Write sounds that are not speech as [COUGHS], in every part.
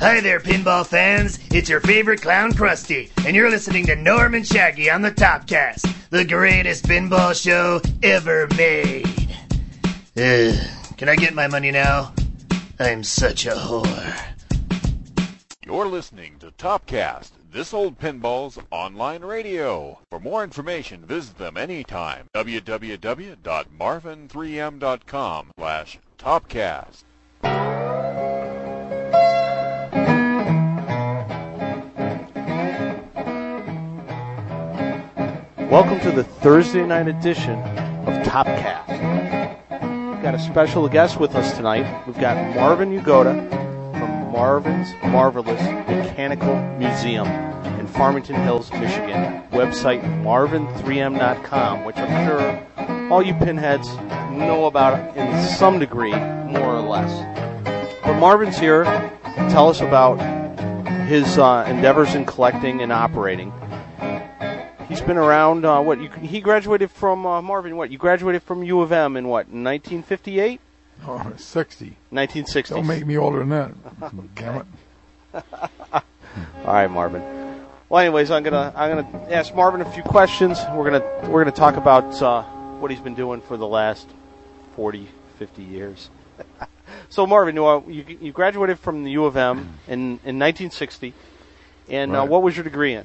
Hi there, pinball fans. It's your favorite clown, Krusty, and you're listening to Norman Shaggy on the Topcast, the greatest pinball show ever made. Ugh, can I get my money now? I'm such a whore. You're listening to Topcast, This Old Pinball's online radio. For more information, visit them anytime. www.marvin3m.com slash Topcast. Welcome to the Thursday night edition of Topcast. We've got a special guest with us tonight. We've got Marvin Yagoda from Marvin's Marvelous Mechanical Museum in Farmington Hills, Michigan. Website marvin3m.com, which I'm sure all you pinheads know about in some degree, more or less. But Marvin's here to tell us about his uh, endeavors in collecting and operating. He's been around. Uh, what you, he graduated from uh, Marvin? What you graduated from U of M in what 1958? Oh, 60. 1960. Don't make me older than that. [LAUGHS] Damn it. [LAUGHS] All right, Marvin. Well, anyways, I'm gonna I'm gonna ask Marvin a few questions. We're gonna we're gonna talk about uh, what he's been doing for the last 40, 50 years. [LAUGHS] so, Marvin, you, uh, you you graduated from the U of M in in 1960, and uh, what was your degree in?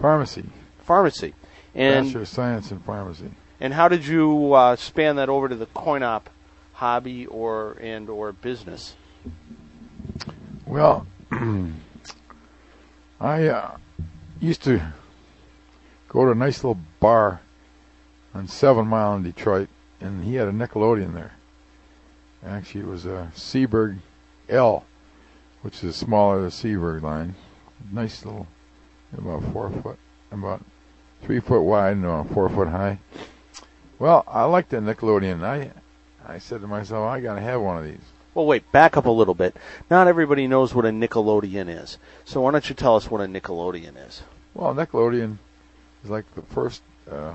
Pharmacy. Pharmacy. And Bachelor of Science in Pharmacy. And how did you uh, span that over to the coin op hobby or and or business? Well, [CLEARS THROAT] I uh, used to go to a nice little bar on Seven Mile in Detroit, and he had a Nickelodeon there. Actually, it was a Seeburg L, which is smaller than the Seeburg line. Nice little, about four foot, about three foot wide and uh, four foot high. Well, I liked the Nickelodeon. I, I said to myself, I gotta have one of these. Well, wait, back up a little bit. Not everybody knows what a Nickelodeon is. So why don't you tell us what a Nickelodeon is? Well, a Nickelodeon is like the first uh,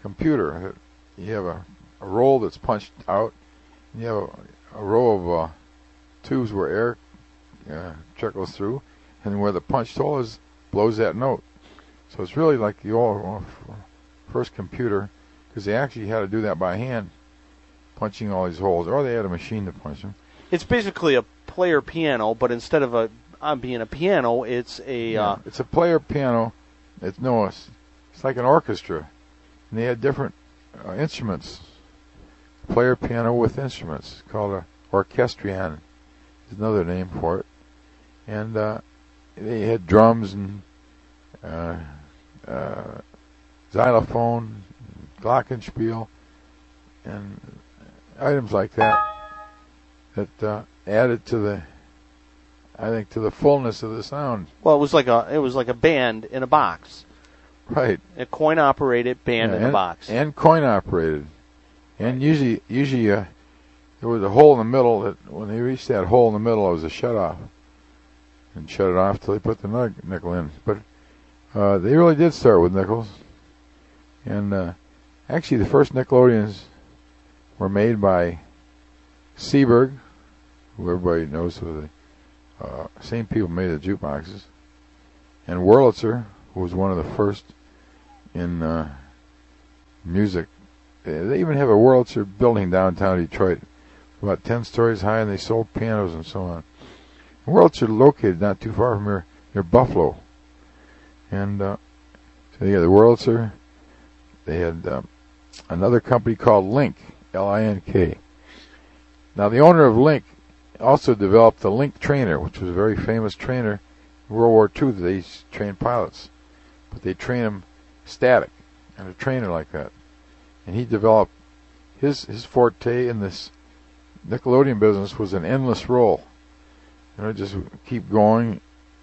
computer. You have a, a roll that's punched out. And you have a, a row of uh, tubes where air uh, trickles through, and where the punched hole is blows that note. So it's really like the old uh, first computer, because they actually had to do that by hand, punching all these holes, or they had a machine to punch them. It's basically a player piano, but instead of a uh, being a piano, it's a uh, it's a player piano. It's no, it's, it's like an orchestra, and they had different uh, instruments. Player piano with instruments called a orchestrion. Is another name for it, and uh, they had drums and uh, uh, xylophone, glockenspiel, and items like that that uh, added to the I think to the fullness of the sound. well, it was like a it was like a band in a box, Right. a coin operated band Yeah, in a box. And coin operated. And usually usually uh, there was a hole in the middle that when they reached that hole in the middle it was a shut off. And shut it off till they put the nickel in. But uh, they really did start with nickels. And uh, actually the first Nickelodeons were made by Seeburg, who everybody knows who the uh, same people made the jukeboxes, and Wurlitzer, who was one of the first in uh, music. They even have a Wurlitzer building downtown Detroit, about 10 stories high, and they sold pianos and so on. Wurlitzer located not too far from here, near Buffalo. And uh, so they the Wurlitzer. They had um, another company called Link, L-I-N-K. Now the owner of Link also developed the Link trainer, which was a very famous trainer in World War II. They trained pilots, but they train them static, and a trainer like that. And he developed his his forte in this Nickelodeon business was an endless roll. You know, just keep going.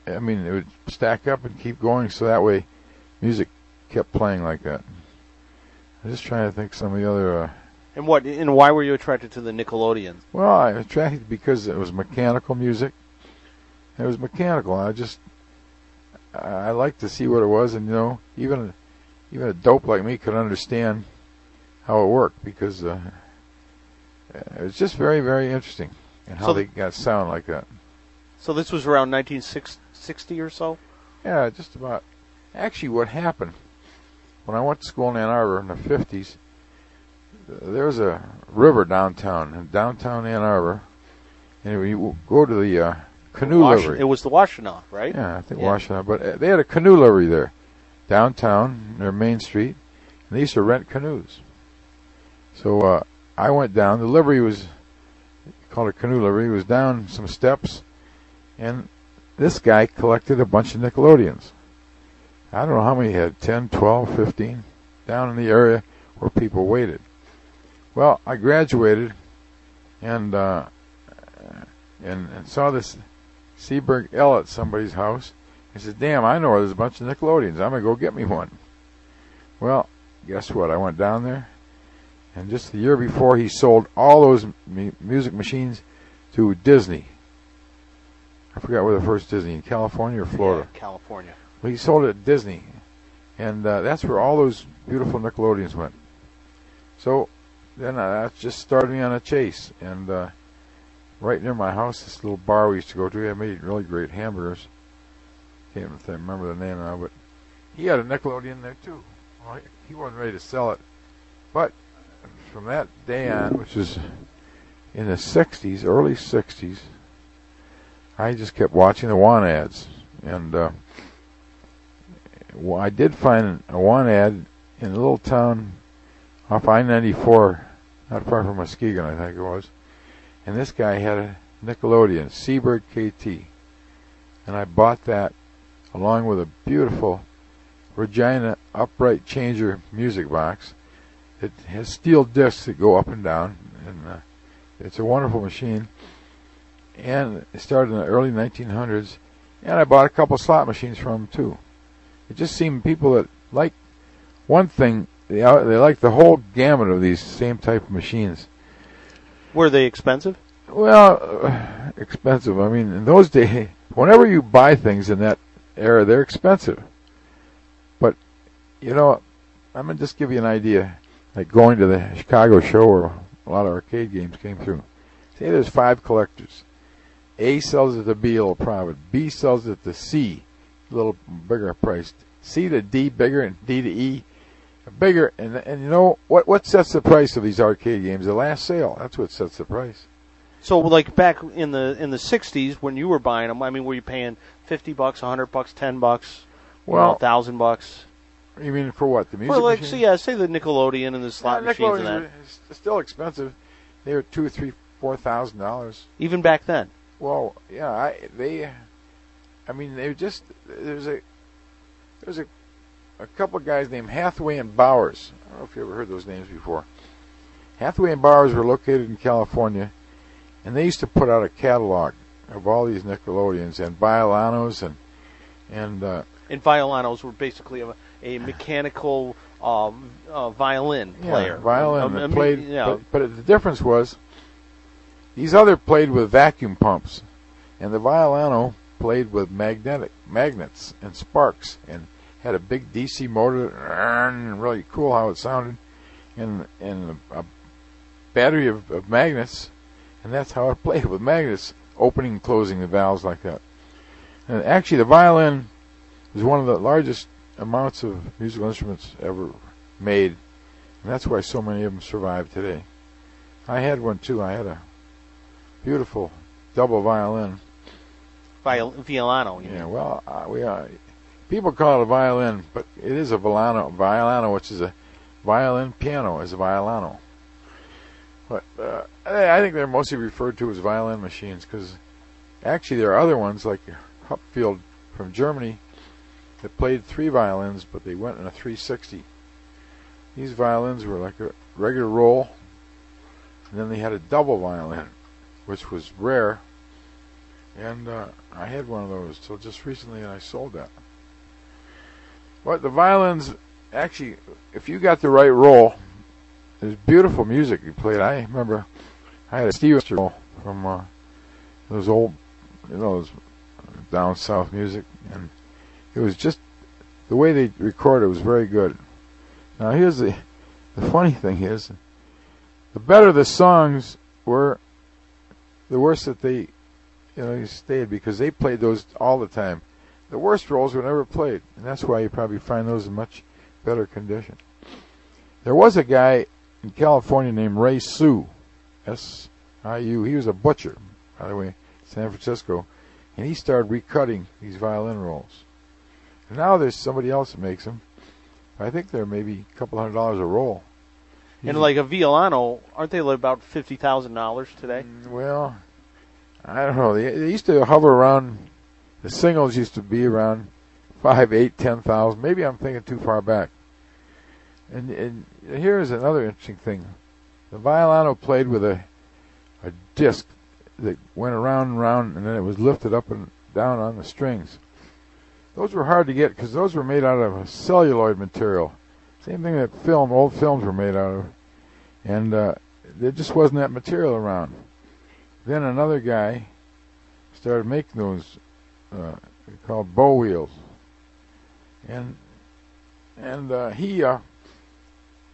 I mean, it would stack up and keep going, so that way, music kept playing like that. I'm just trying to think some of the other. Uh, and what and why were you attracted to the Nickelodeon? well, I was attracted because it was mechanical music. It was mechanical. I just I liked to see what it was, and you know, even even a dope like me could understand how it worked because uh, it was just very very interesting and how So- they got sound like that. So this was around 1960 or so. Yeah, just about. Actually, what happened when I went to school in Ann Arbor in the 50s, there was a river downtown, in downtown Ann Arbor, and you go to the uh, canoe Wash- livery. It was the Washtenaw, right? Yeah, I think Yeah. Washington. But uh, they had a canoe livery there, downtown near Main Street, and they used to rent canoes. So uh, I went down. The livery was called a canoe livery. It was down some steps, and this guy collected a bunch of Nickelodeons. I don't know how many he had 10, 12, 15, down in the area where people waited. Well, I graduated and uh, and, and saw this Seeburg L at somebody's house. I said, "Damn, I know where there's a bunch of Nickelodeons. I'm gonna go get me one." Well, guess what? I went down there, and just the year before, he sold all those mu- music machines to Disney. I forgot where the first Disney in California or Florida. Yeah, California. Well, he sold it at Disney, and uh, that's where all those beautiful Nickelodeons went. So then uh, that just started me on a chase, and uh, right near my house, this little bar we used to go to, they made really great hamburgers. Can't even remember the name now, but he had a Nickelodeon there too. Well, he- he wasn't ready to sell it, but from that day on, which was in the '60s, early '60s, I just kept watching the want ads, and uh, I did find a want ad in a little town off I-94, not far from Muskegon, I think it was. And this guy had a Nickelodeon, Seeburg KT. And I bought that along with a beautiful Regina upright changer music box. It has steel discs that go up and down, and uh, it's a wonderful machine. And it started in the early 1900s, and I bought a couple slot machines from him too. It just seemed people that like one thing, they they like the whole gamut of these same type of machines. Were they expensive? Well, uh, expensive. I mean, in those days, [LAUGHS] whenever you buy things in that era, they're expensive. But you know, I'm gonna just give you an idea. Like going to the Chicago show where a lot of arcade games came through. Say there's five collectors. A sells it to B a little profit. B sells it to C, a little bigger priced. C to D bigger and D to E bigger. And and you know what? What sets the price of these arcade games? The last sale. That's what sets the price. So, like back in the in the '60s when you were buying them, I mean, were you paying fifty bucks, a hundred bucks, ten bucks, Well, a thousand bucks? You mean for what? The music Well, like, machine? so yeah, say the Nickelodeon and the slot Yeah, machines and that. are still expensive. They were two, three, four thousand dollars. Even back then. Well, yeah, I they, I mean, they just there's a there's a a couple of guys named Hathaway and Bowers. I don't know if you ever heard those names before. Hathaway and Bowers were located in California, and they used to put out a catalog of all these Nickelodeons and Violanos and and uh, And violanos were basically a, a [SIGHS] mechanical uh, uh, violin player. Yeah, violin Um, that I mean, played. yeah. But, but the difference was these other played with vacuum pumps, and the violino played with magnetic magnets and sparks, and had a big DC motor. And really cool how it sounded, and and a, a battery of, of magnets, and that's how it [LAUGHS] played with magnets, opening and closing the valves like that. And actually, the violin is one of the largest amounts of musical instruments ever made. And that's why so many of them survive today. I had one too. I had a beautiful double violin. Viol- violano. Yeah, mean. well, uh, we are. People call it a violin, but it is a violano. Violano, which is a violin piano, is a violano. But uh, I I think they're mostly referred to as violin machines because actually there are other ones like Hupfeld from Germany that played three violins, but they went in a 360. These violins were like a regular roll, and then they had a double violin, which was rare. And uh, I had one of those till just recently, and I sold that. But the violins, actually, if you got the right roll, there's beautiful music you played. I remember I had a Steve roll from uh, those old, you know, those down south music, and it was just the way they recorded was very good. Now here's the the funny thing is, the better the songs were, the worst that they you know, he stayed because they played those all the time. The worst rolls were never played, and that's why you probably find those in much better condition. There was a guy in California named Ray Sue, S-I-U. He was a butcher, by the way, San Francisco, and he started recutting these violin rolls. And now there's somebody else that makes them. I think they're maybe a couple hundred dollars a roll. And like a Violano, aren't they about fifty thousand dollars today? Mm, Well, I don't know. They, they used to hover around. The singles used to be around five, eight, ten thousand. Maybe I'm thinking too far back. And and here is another interesting thing. The Violano played with a a disc that went around and around, and then it was lifted up and down on the strings. Those were hard to get because those were made out of a celluloid material. Same thing that film, old films were made out of, and uh, there just wasn't that material around. Then another guy started making those uh, called bow wheels, and and uh, he uh,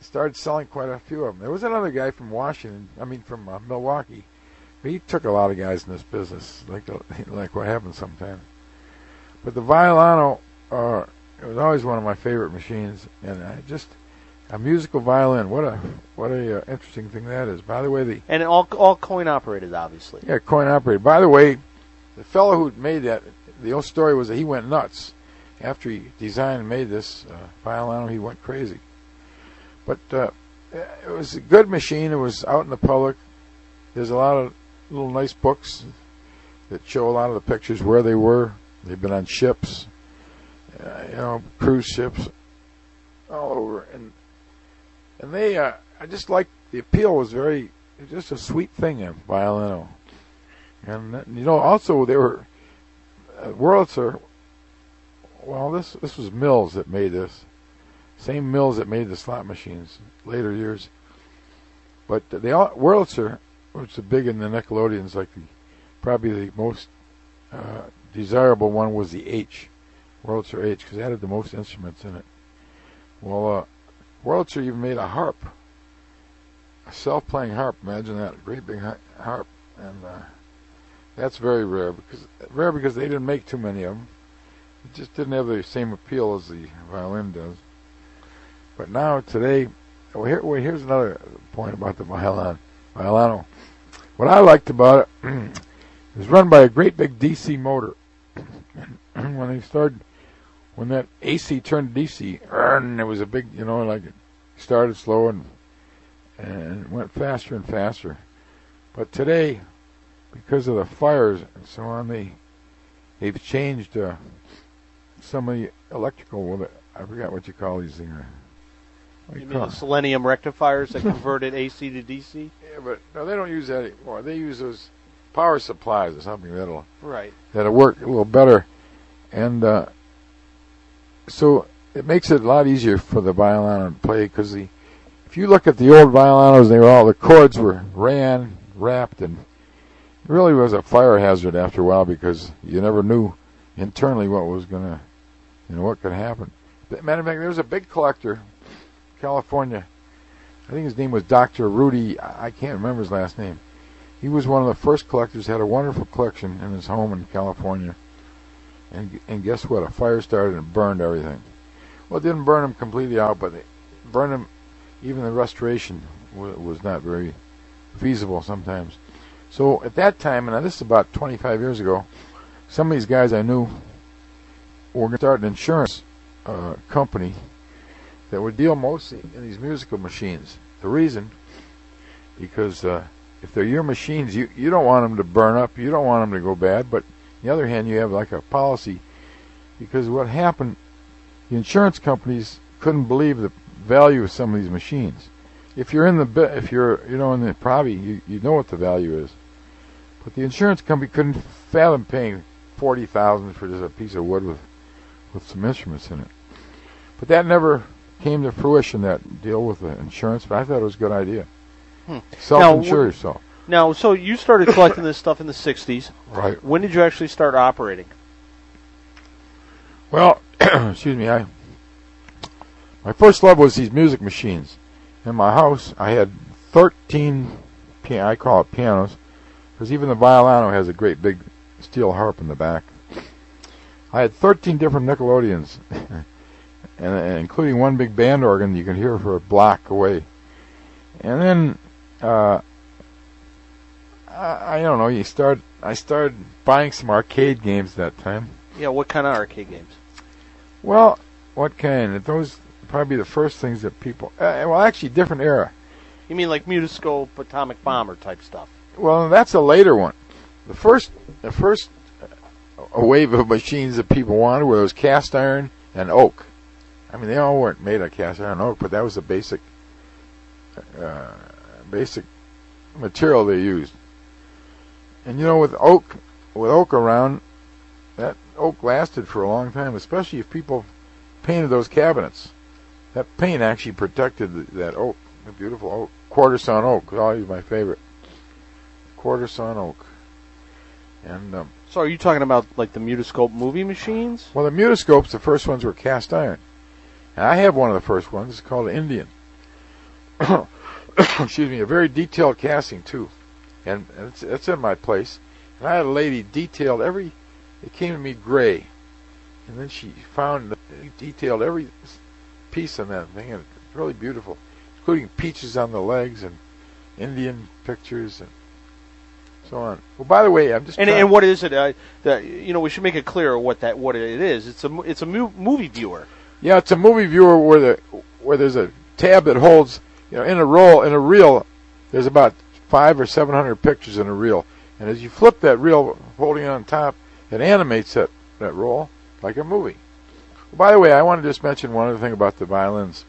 started selling quite a few of them. There was another guy from Washington, I mean from uh, Milwaukee. But he took a lot of guys in this business, like [LAUGHS] like what happens sometimes. But the Violano, uh, it was always one of my favorite machines, and I just a musical violin. What a what a uh, interesting thing that is. By the way, the And all all coin operated, obviously. yeah, coin operated. By the way, the fellow who made that, the old story was that he went nuts after he designed and made this uh, Violano. He went crazy. But uh, it was a good machine. It was out in the public. There's a lot of little nice books that show a lot of the pictures where they were. They've been on ships, uh, you know, cruise ships, all over, and and they. Uh, I just like the appeal was very was just a sweet thing in Violino. And you know, also they were uh, Wurlitzer. Well, this this was Mills that made this. Same Mills that made the slot machines later years. But all Wurlitzer, which is big in the Nickelodeons, like the probably the most uh, desirable one was the H, Wurlitzer H, because it had the most instruments in it. Well, uh, Wurlitzer even made a harp a self-playing harp. Imagine that, a great big harp, and uh, that's very rare because rare because they didn't make too many of them. It just didn't have the same appeal as the violin does. But now today, well, here, well, here's another point about the violin, violano. What I liked about it [CLEARS THROAT] it was run by a great big DC motor. [CLEARS THROAT] when they started, when that AC turned to DC, and it was a big, you know, like it started slow and and went faster and faster. But today, because of the fires and so on, they they've changed uh, some of the electrical. Well, I forgot what you call these things. You you mean the selenium rectifiers that converted AC to DC? Yeah, but no, they don't use that anymore. They use those power supplies or something that'll Right. that'll work a little better, and uh, so it makes it a lot easier for the violin to play because the if you look at the old violinos, they were all the chords were ran, wrapped, and it really was a fire hazard after a while because you never knew internally what was gonna, you know, what could happen. Matter of fact, there was a big collector, California. I think his name was Dr. Rudy. I can't remember his last name. He was one of the first collectors. Had a wonderful collection in his home in California. And and guess what? A fire started and burned everything. Well, it didn't burn them completely out, but it burned him. Even the restoration was not very feasible sometimes. So at that time, and this is about 25 years ago, some of these guys I knew were going to start an insurance uh, company that would deal mostly in these musical machines. The reason, because uh, if they're your machines, you you don't want them to burn up, you don't want them to go bad. But the other hand, you have like a policy, because what happened, the insurance companies couldn't believe the value of some of these machines. If you're in the if you're you know in the probably you, you know what the value is, but the insurance company couldn't fathom paying forty thousand for just a piece of wood with with some instruments in it. But that never came to fruition. That deal with the insurance, but I thought it was a good idea. Hmm. Self-insure Now, yourself. Now, so you started [COUGHS] collecting this stuff in the '60s. Right. When did you actually start operating? Well, [COUGHS] excuse me. I my first love was these music machines. In my house, I had 13 pian- I call it pianos, because even the violino has a great big steel harp in the back. I had 13 different Nickelodeons, [LAUGHS] and, and including one big band organ you can hear for a block away. And then, uh, I, I don't know. You start. I started buying some arcade games that time. Yeah, what kind of arcade games? Well, what kind? Those probably the first things that people. Uh, well, actually, different era. You mean like Mutoscope, Atomic Bomber type stuff? Well, that's a later one. The first, the first uh, wave of machines that people wanted were those cast iron and oak. I mean, they all weren't made of cast iron and oak, but that was the basic, uh, basic material they used. And you know, with oak, with oak around, that oak lasted for a long time, especially if people painted those cabinets. That paint actually protected the, that oak, the beautiful oak. Quarter sawn oak always my favorite. Quarter sawn oak. And um, So are you talking about like the Mutoscope movie machines? well, the mutoscopes, the first ones were cast iron, and I have one of the first ones. It's called Indian. [COUGHS] Excuse me, a very detailed casting too, and it's, it's in my place. And I had a lady detailed every. It came to me gray, and then she found detailed every piece on that thing, and it's really beautiful, including peaches on the legs and Indian pictures and so on. Well, by the way, I'm just And, and what is it? Uh, that you know, we should make it clear what that what it is. It's a it's a movie viewer. Yeah, it's a movie viewer where the where there's a tab that holds, you know, in a roll in a reel. There's about five or seven hundred pictures in a reel, and as you flip that reel, holding it on top, it animates that that roll like a movie. By the way, I want to just mention one other thing about the violins.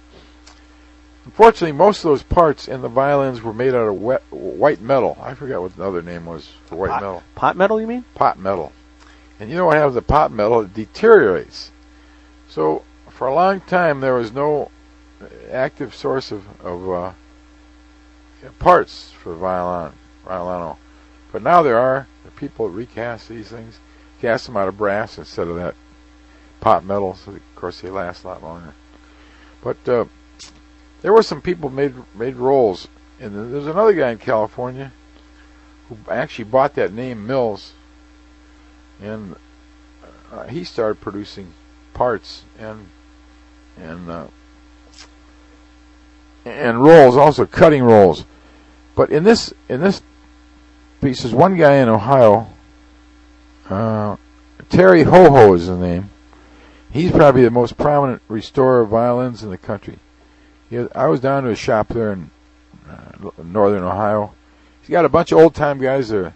Unfortunately, most of those parts in the violins were made out of wet, white metal. I forgot what the other name was for white pot, metal. pot metal, you mean? Pot metal. And you know what happens to pot metal? It deteriorates. So for a long time there was no active source of, of uh, parts for violin, violino. But now there are. Are people recast these things, cast them out of brass instead of that pot metal. So of course they last a lot longer. But uh, there were some people made made rolls, and there's another guy in California who actually bought that name Mills, and uh, he started producing parts and and uh, and rolls, also cutting rolls. But in this in this piece, there's one guy in Ohio. Uh, Terry Ho-Ho is the name. He's probably the most prominent restorer of violins in the country. Has, I was down to his shop there in uh, northern Ohio. He's got a bunch of old time guys there,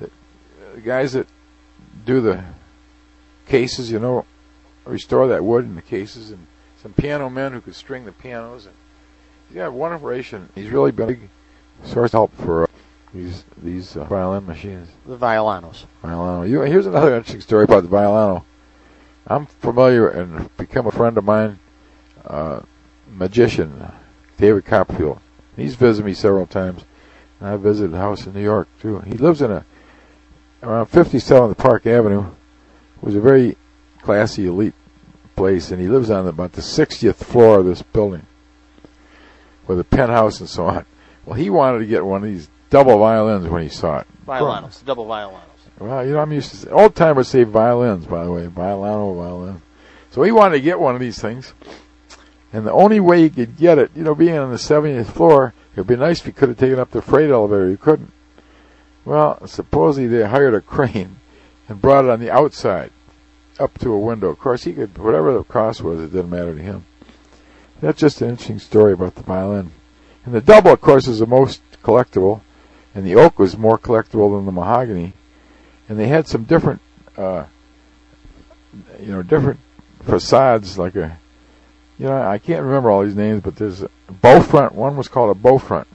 that, uh, guys that do the cases, you know, restore that wood in the cases, and some piano men who could string the pianos. And got one operation. He's really been a big source of help for uh, these these uh, violin machines. The violinos. Violano. You, here's another interesting story about the violino. I'm familiar and become a friend of mine, uh, magician David Copperfield. He's visited me several times, and I visited a house in New York too. He lives in a around 57th Park Avenue. It was a very classy, elite place, and he lives on about the 60th floor of this building, with a penthouse and so on. Well, he wanted to get one of these double violins when he saw it. Violanos. Double violanos. Well, you know, I'm used to old timers say violins, by the way, violino, violin. So he wanted to get one of these things, and the only way he could get it, you know, being on the 70th floor, it'd be nice if he could have taken up the freight elevator. He couldn't. Well, supposedly they hired a crane and brought it on the outside, up to a window. Of course, he could whatever the cost was, it didn't matter to him. That's just an interesting story about the violin. And the double, of course, is the most collectible, and the oak was more collectible than the mahogany and they had some different, uh, you know, different facades. Like a, you know, I can't remember all these names, but there's a bow front. One was called a bow front,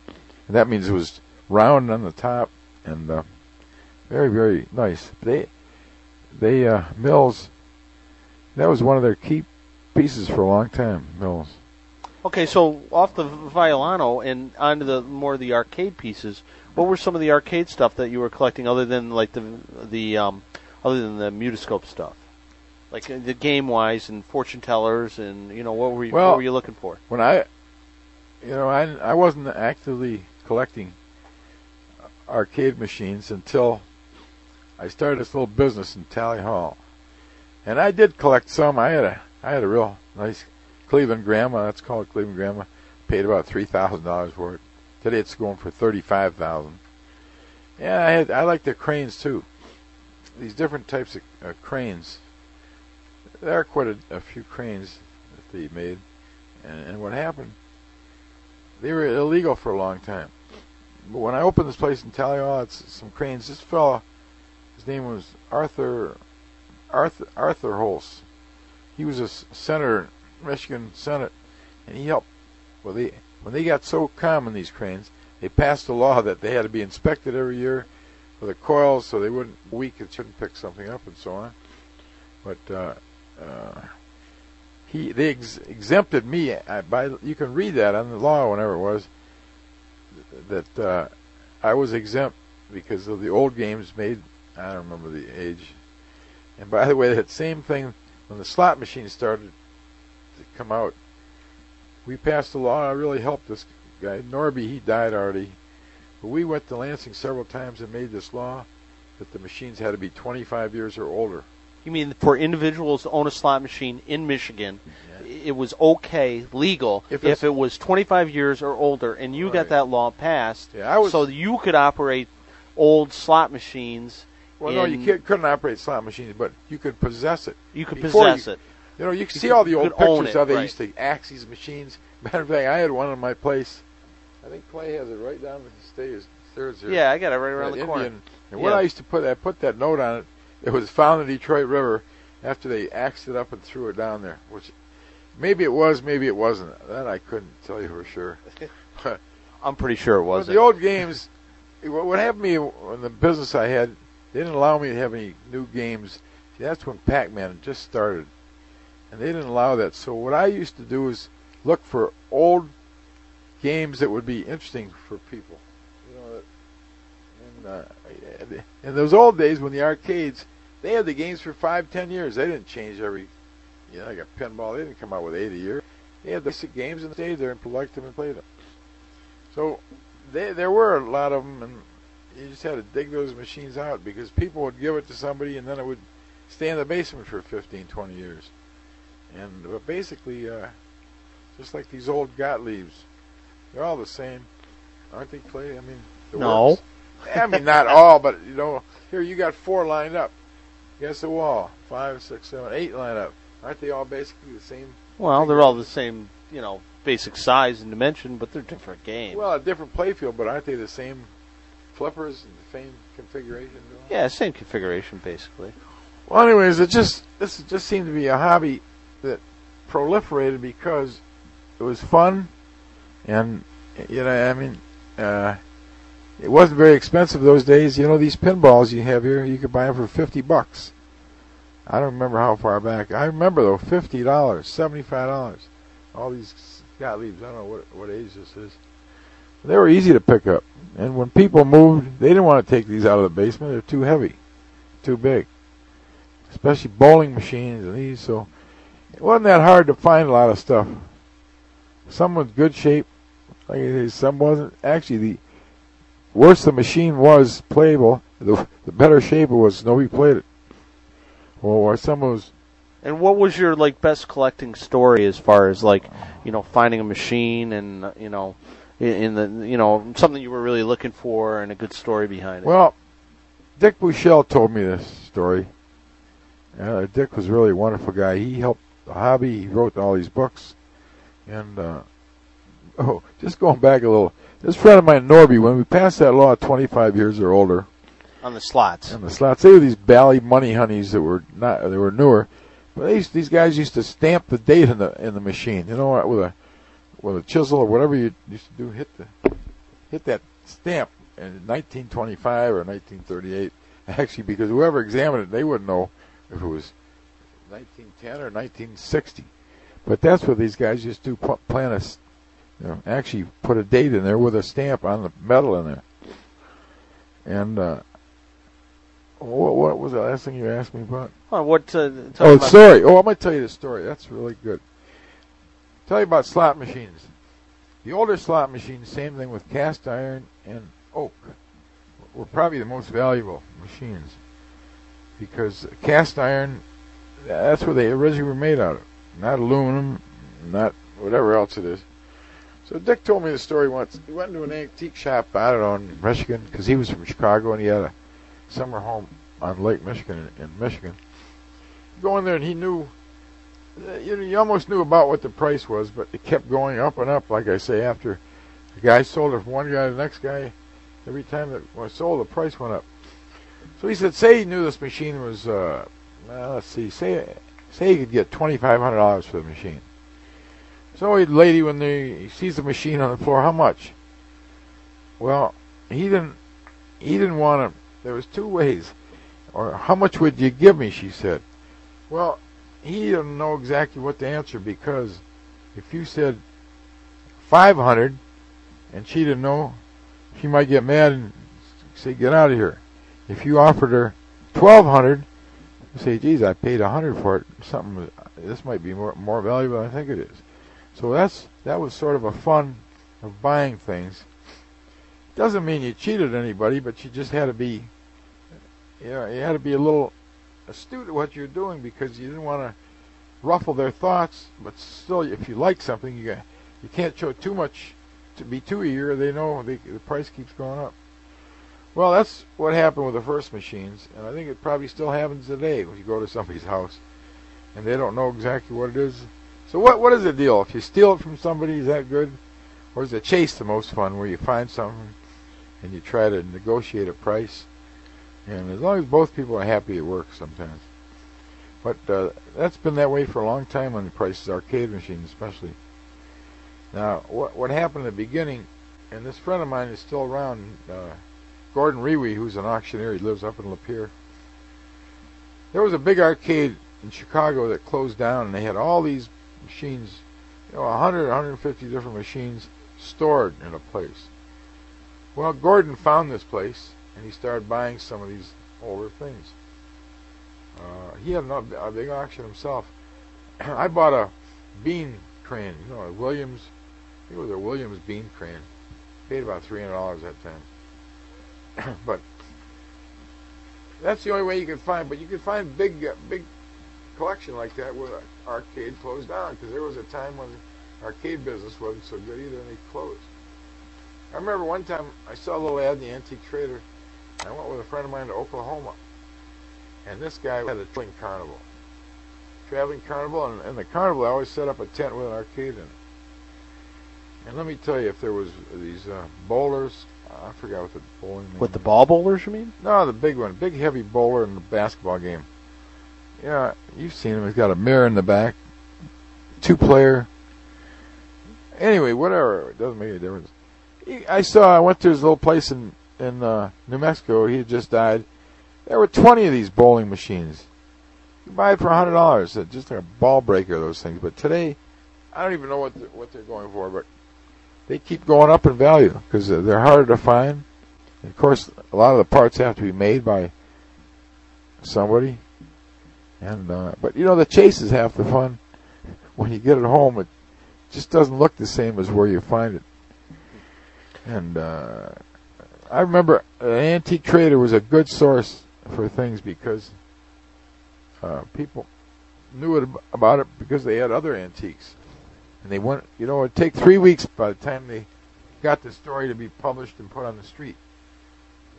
and that means it was round on the top and uh, very, very nice. They, they uh, Mills. That was one of their key pieces for a long time. Mills. Okay, so off the violano and onto the more of the arcade pieces. What were some of the arcade stuff that you were collecting, other than like the the um, other than the mutoscope stuff, like uh, the game wise and fortune tellers and you know what were you Well- what were you looking for? when I, you know, I I wasn't actively collecting arcade machines until I started this little business in Tally Hall, and I did collect some. I had a I had a real nice Cleveland Grandma. That's called Cleveland Grandma. Paid about three thousand dollars for it. Today it's going for thirty five thousand. Yeah, I had I like the cranes too. These different types of uh, cranes. There are quite a, a few cranes that they made, and, and what happened? They were illegal for a long time. But when I opened this place in Tally it's some cranes. This fella, his name was Arthur Arthur Arthur Holz. He was a senator, Michigan Senate, and he helped. Well, they when they got so common these cranes, they passed a law that they had to be inspected every year for the coils, so they wouldn't weak it shouldn't pick something up and so on. But uh, uh, he they ex- exempted me. I, by you can read that on the law whenever it was that uh, I was exempt because of the old games made. I don't remember the age. And by the way, that same thing when the slot machines started come out, we passed a law. I really helped this guy Norby. He died already, but we went to Lansing several times and made this law that the machines had to be 25 years or older. You mean for individuals to own a slot machine in Michigan, yeah. it was okay, legal, if, if, it was 25 years or older, and you right. got that law passed, yeah, was, so you could operate old slot machines. Well, no, you couldn't operate slot machines, but you could possess it. You could possess you, it. You know, you can you see could, all the old pictures of they right. used to axe these machines. [LAUGHS] Matter of fact, I had one in my place. I think Clay has it right down the stairs. stairs here. Yeah, I got it right around the Indian. corner. And yeah. what I used to put, I put that note on it it was found in the Detroit River after they axed it up and threw it down there. Which maybe it was, maybe it wasn't. That I couldn't tell you for sure. [LAUGHS] I'm pretty sure it wasn't. The old games. What happened to me in the business I had, they didn't allow me to have any new games. See, that's when Pac-Man just started, and they didn't allow that. So what I used to do is look for old games that would be interesting for people. You know, uh, in those old days when the arcades, they had the games for five, ten years. They didn't change every, you know, like a pinball. They didn't come out with eight a year. They had the basic games and stayed there and collected them and played them. So they, there were a lot of them, and you just had to dig those machines out because people would give it to somebody and then it would stay in the basement for 15, 20 years. And but basically, uh, just like these old Gottliebs, they're all the same, aren't they, Clay? I mean, the no. Works. I mean, not [LAUGHS] all, but you know, here you got four lined up against the wall. Five, six, seven, eight lined up. Aren't they all basically the same? Well, they're all the same, you know, basic size and dimension, but they're different games. Well, a different playfield, but aren't they the same flippers and the same configuration? Yeah, same configuration basically. Well, anyways, it just this just seemed to be a hobby that proliferated because it was fun, and you know, I mean, uh, it wasn't very expensive those days. You know, these pinballs you have here, you could buy them for 50 bucks. I don't remember how far back. I remember though, $50, $75. All these Gottliebs, I don't know what what age this is. They were easy to pick up. And when people moved, they didn't want to take these out of the basement. They're too heavy, too big. Especially bowling machines and these, so it wasn't that hard to find a lot of stuff. Some was good shape, like I say, some wasn't. Actually, the worse the machine was playable, the, the better shape it was. Nobody played it. Or, some was. And what was your like best collecting story as far as like, you know, finding a machine and you know, in, the you know something you were really looking for and a good story behind it? Well, Dick Bueschel told me this story. Uh, Dick was really a wonderful guy. He helped the hobby. He wrote all these books, and uh, oh, just going back a little. This friend of mine, Norby, when we passed that law 25 years or older, on the slots, on the slots, they were these bally money honeys that were not, they were newer, but these these guys used to stamp the date in the in the machine, you know, with a with a chisel or whatever you used to do, hit the hit that stamp in 1925 or 1938. [LAUGHS] Actually, because whoever examined it, they wouldn't know if it was 1910 or 1960. But that's what these guys used to do, plant a you know, actually put a date in there with a stamp on the metal in there. And uh, what, what was the last thing you asked me about? Oh, what? Uh, oh, sorry. Oh, I'm gonna tell you the story. That's really good. Tell you about slot machines. The older slot machines, same thing with cast iron and oak, were probably the most valuable machines. because cast iron, that's what they originally were made out of, not aluminum, not whatever else it is. So Dick told me the story once. He went into an antique shop, I don't know, in Michigan, because he was from Chicago and he had a summer home on Lake Michigan in, in Michigan. Go in there and he knew, uh, you know, you almost knew about what the price was, but it kept going up and up. Like I say, after the guy sold it from one guy to the next guy, every time that was sold, the price went up. So he said, say he knew this machine was, uh, let's see, say say he could get twenty five hundred dollars for the machine. So the lady, when they, he sees the machine on the floor, how much? Well, he didn't. He didn't want to. There was two ways. Or how much would you give me? She said. Well, he didn't know exactly what to answer because if you said five hundred, and she didn't know, she might get mad and say, "Get out of here." If you offered her twelve hundred, say, "Geez, I paid a hundred for it. Something. This might be more more valuable than I think it is." So that's that was sort of a fun of buying things. Doesn't mean you cheated anybody, but you just had to be, you know, you had to be a little astute at what you're doing because you didn't want to ruffle their thoughts. But still, if you like something, you got, you can't show too much to be too eager. They know the, the price keeps going up. Well, that's what happened with the first machines, and I think it probably still happens today when you go to somebody's house and they don't know exactly what it is so what what is the deal? If you steal it from somebody, is that good? Or is the chase the most fun where you find something and you try to negotiate a price? And as long as both people are happy, it works sometimes. But uh, that's been that way for a long time on the prices, arcade machines especially. Now, what what happened in the beginning, and this friend of mine is still around, uh, Gordon Rewe, who's an auctioneer, he lives up in Lapeer. There was a big arcade in Chicago that closed down, and they had all these machines, you know, 100, 150 different machines stored in a place. Well, Gordon found this place and he started buying some of these older things. Uh, he had a big auction himself. [CLEARS THROAT] I bought a bean crane, you know, a Williams. it was a Williams bean crane. Paid about three hundred dollars that time. [COUGHS] but that's the only way you can find. But you can find big, uh, big collection like that with an arcade closed down because there was a time when arcade business wasn't so good either and they closed. I remember one time I saw a little ad in the Antique Trader. I went with a friend of mine to Oklahoma, and this guy had a traveling carnival. Traveling carnival, and, and the carnival I always set up a tent with an arcade in it. And let me tell you, if there was these uh, bowlers, I forgot what the bowling. With the ball bowlers, you mean? No, the big one, big heavy bowler in the basketball game. Yeah, you've seen him. He's got a mirror in the back. Two player. Anyway, whatever. It doesn't make any difference. He, I saw. I went to his little place in in uh, New Mexico. He had just died. There were 20 of these bowling machines. You buy it for a hundred dollars. Just like a ball breaker, those things. But today, I don't even know what they're, what they're going for. But they keep going up in value because they're harder to find. And of course, a lot of the parts have to be made by somebody. And uh, but you know the chase is half the fun. [LAUGHS] When you get it home, it just doesn't look the same as where you find it. And uh, I remember an antique trader was a good source for things because uh, people knew it about it because they had other antiques, and they went. You know, it'd take three weeks by the time they got the story to be published and put on the street.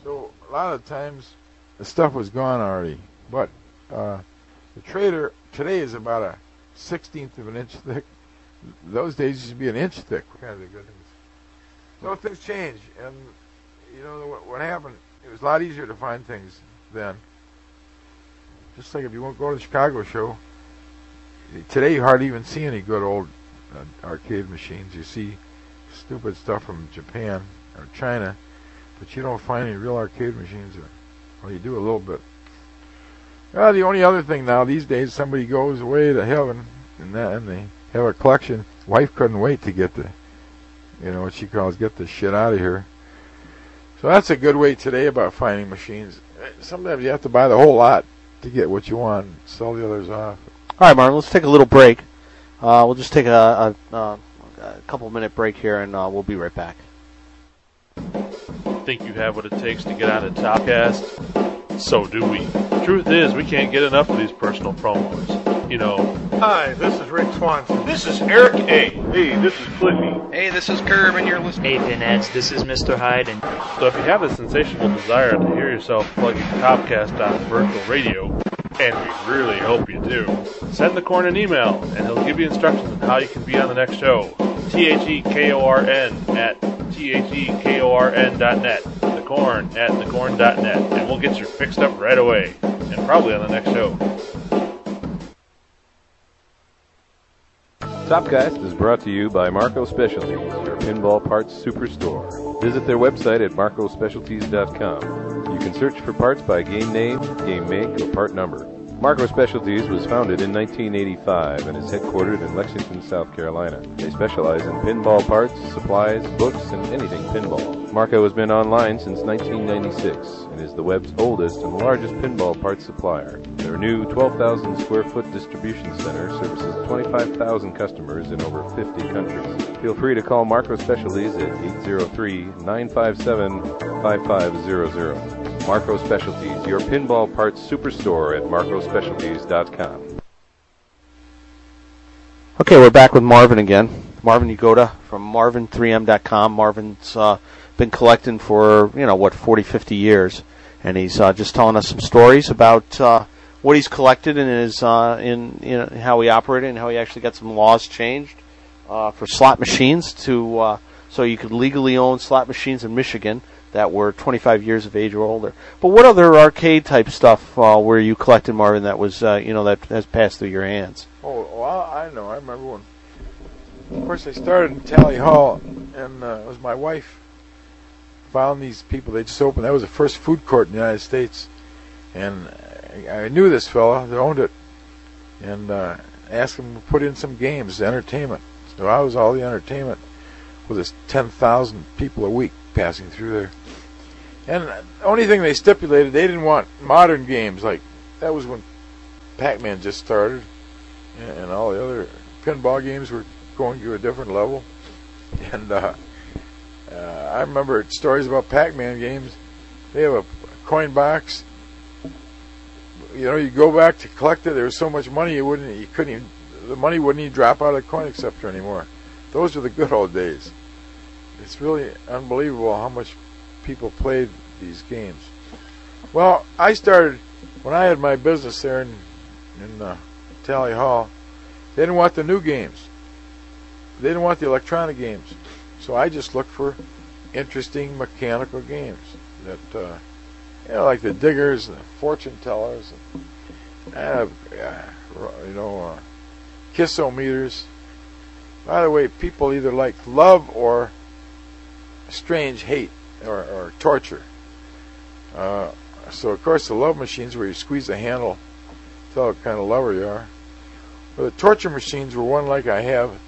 So a lot of times the stuff was gone already, but. Uh, the trader today is about a sixteenth of an inch thick. Those days used to be an inch thick. Kind of good things. So things change, and you know what, what happened? It was a lot easier to find things then. Just like if you won't go to the Chicago show, today you hardly even see any good old uh, arcade machines. You see stupid stuff from Japan or China, but you don't find any real arcade machines. There. Well, you do a little bit. Well, the only other thing now these days, somebody goes away to heaven, and that, and they have a collection. Wife couldn't wait to get the, you know, what she calls get the shit out of here. So that's a good way today about finding machines. Sometimes you have to buy the whole lot to get what you want, sell the others off. All right, Martin, let's take a little break. Uh, we'll just take a, a, a, a couple minute break here, and uh, we'll be right back. Think you have what it takes to get on a Topcast? so do we. Truth is, we can't get enough of these personal promos. You know, Hi, this is Rick Swanson. This is Eric A. Hey, this is Clippy. Hey, this is Curb, and you're listening. Hey, Pinheads, this is Mr. Hyde, and so if you have a sensational desire to hear yourself plugging Topcast on virtual radio, and we really hope you do, send the corn an email, and he'll give you instructions on how you can be on the next show. T-H-E-K-O-R-N at T-H-E-K-O-R-N dot net. The corn at thekorn.net, and we'll get you fixed up right away, and probably on the next show. Topcast is brought to you by Marco Specialties, your pinball parts superstore. Visit their website at marcospecialties.com. Can search for parts by game name, game make, or part number. Marco Specialties was founded in 1985 and is headquartered in Lexington, South Carolina. They specialize in pinball parts, supplies, books, and anything pinball. Marco has been online since 1996 and is the web's oldest and largest pinball parts supplier. Their new 12,000 square foot distribution center services 25,000 customers in over 50 countries. Feel free to call Marco Specialties at 803-957-5500. Marco Specialties, your pinball parts superstore at marcospecialties.com. Okay, we're back with Marvin again. Marvin Yagoda from Marvin3M.com. Marvin's uh, been collecting for, you know, what, 40, 50 years. And he's uh, just telling us some stories about uh, what he's collected and his, uh, in, you know, how he operated and how he actually got some laws changed uh, for slot machines to uh, so you could legally own slot machines in Michigan that were 25 years of age or older. But what other arcade type stuff uh, were you collecting, Marvin? That was uh, you know that has passed through your hands. Oh, well, I know. I remember when. Of course, I started in Tally Hall, and uh, it was my wife found these people. They just opened. That was the first food court in the United States, and I, I knew this fella that owned it, and uh, asked him to put in some games, entertainment. So I was all the entertainment with this 10,000 people a week passing through there. And the only thing they stipulated, they didn't want modern games. Like, that was when Pac Man just started, and all the other pinball games were going to a different level. [LAUGHS] And uh, uh, I remember stories about Pac Man games. They have a coin box. You know, you go back to collect it. There was so much money you wouldn't, you couldn't even, the money wouldn't even drop out of the coin acceptor anymore. Those were the good old days it's really unbelievable how much people played these games. Well, I started when I had my business there in in uh, Tally Hall. They didn't want the new games. They didn't want the electronic games. So I just looked for interesting mechanical games that uh, you know, like the diggers and the fortune tellers, and uh, you know, uh, kissometers. By the way, people either like love or strange hate or, or torture. Uh, so of course the love machines where you squeeze the handle, tell what kind of lover you are. But the torture machines were one like I have,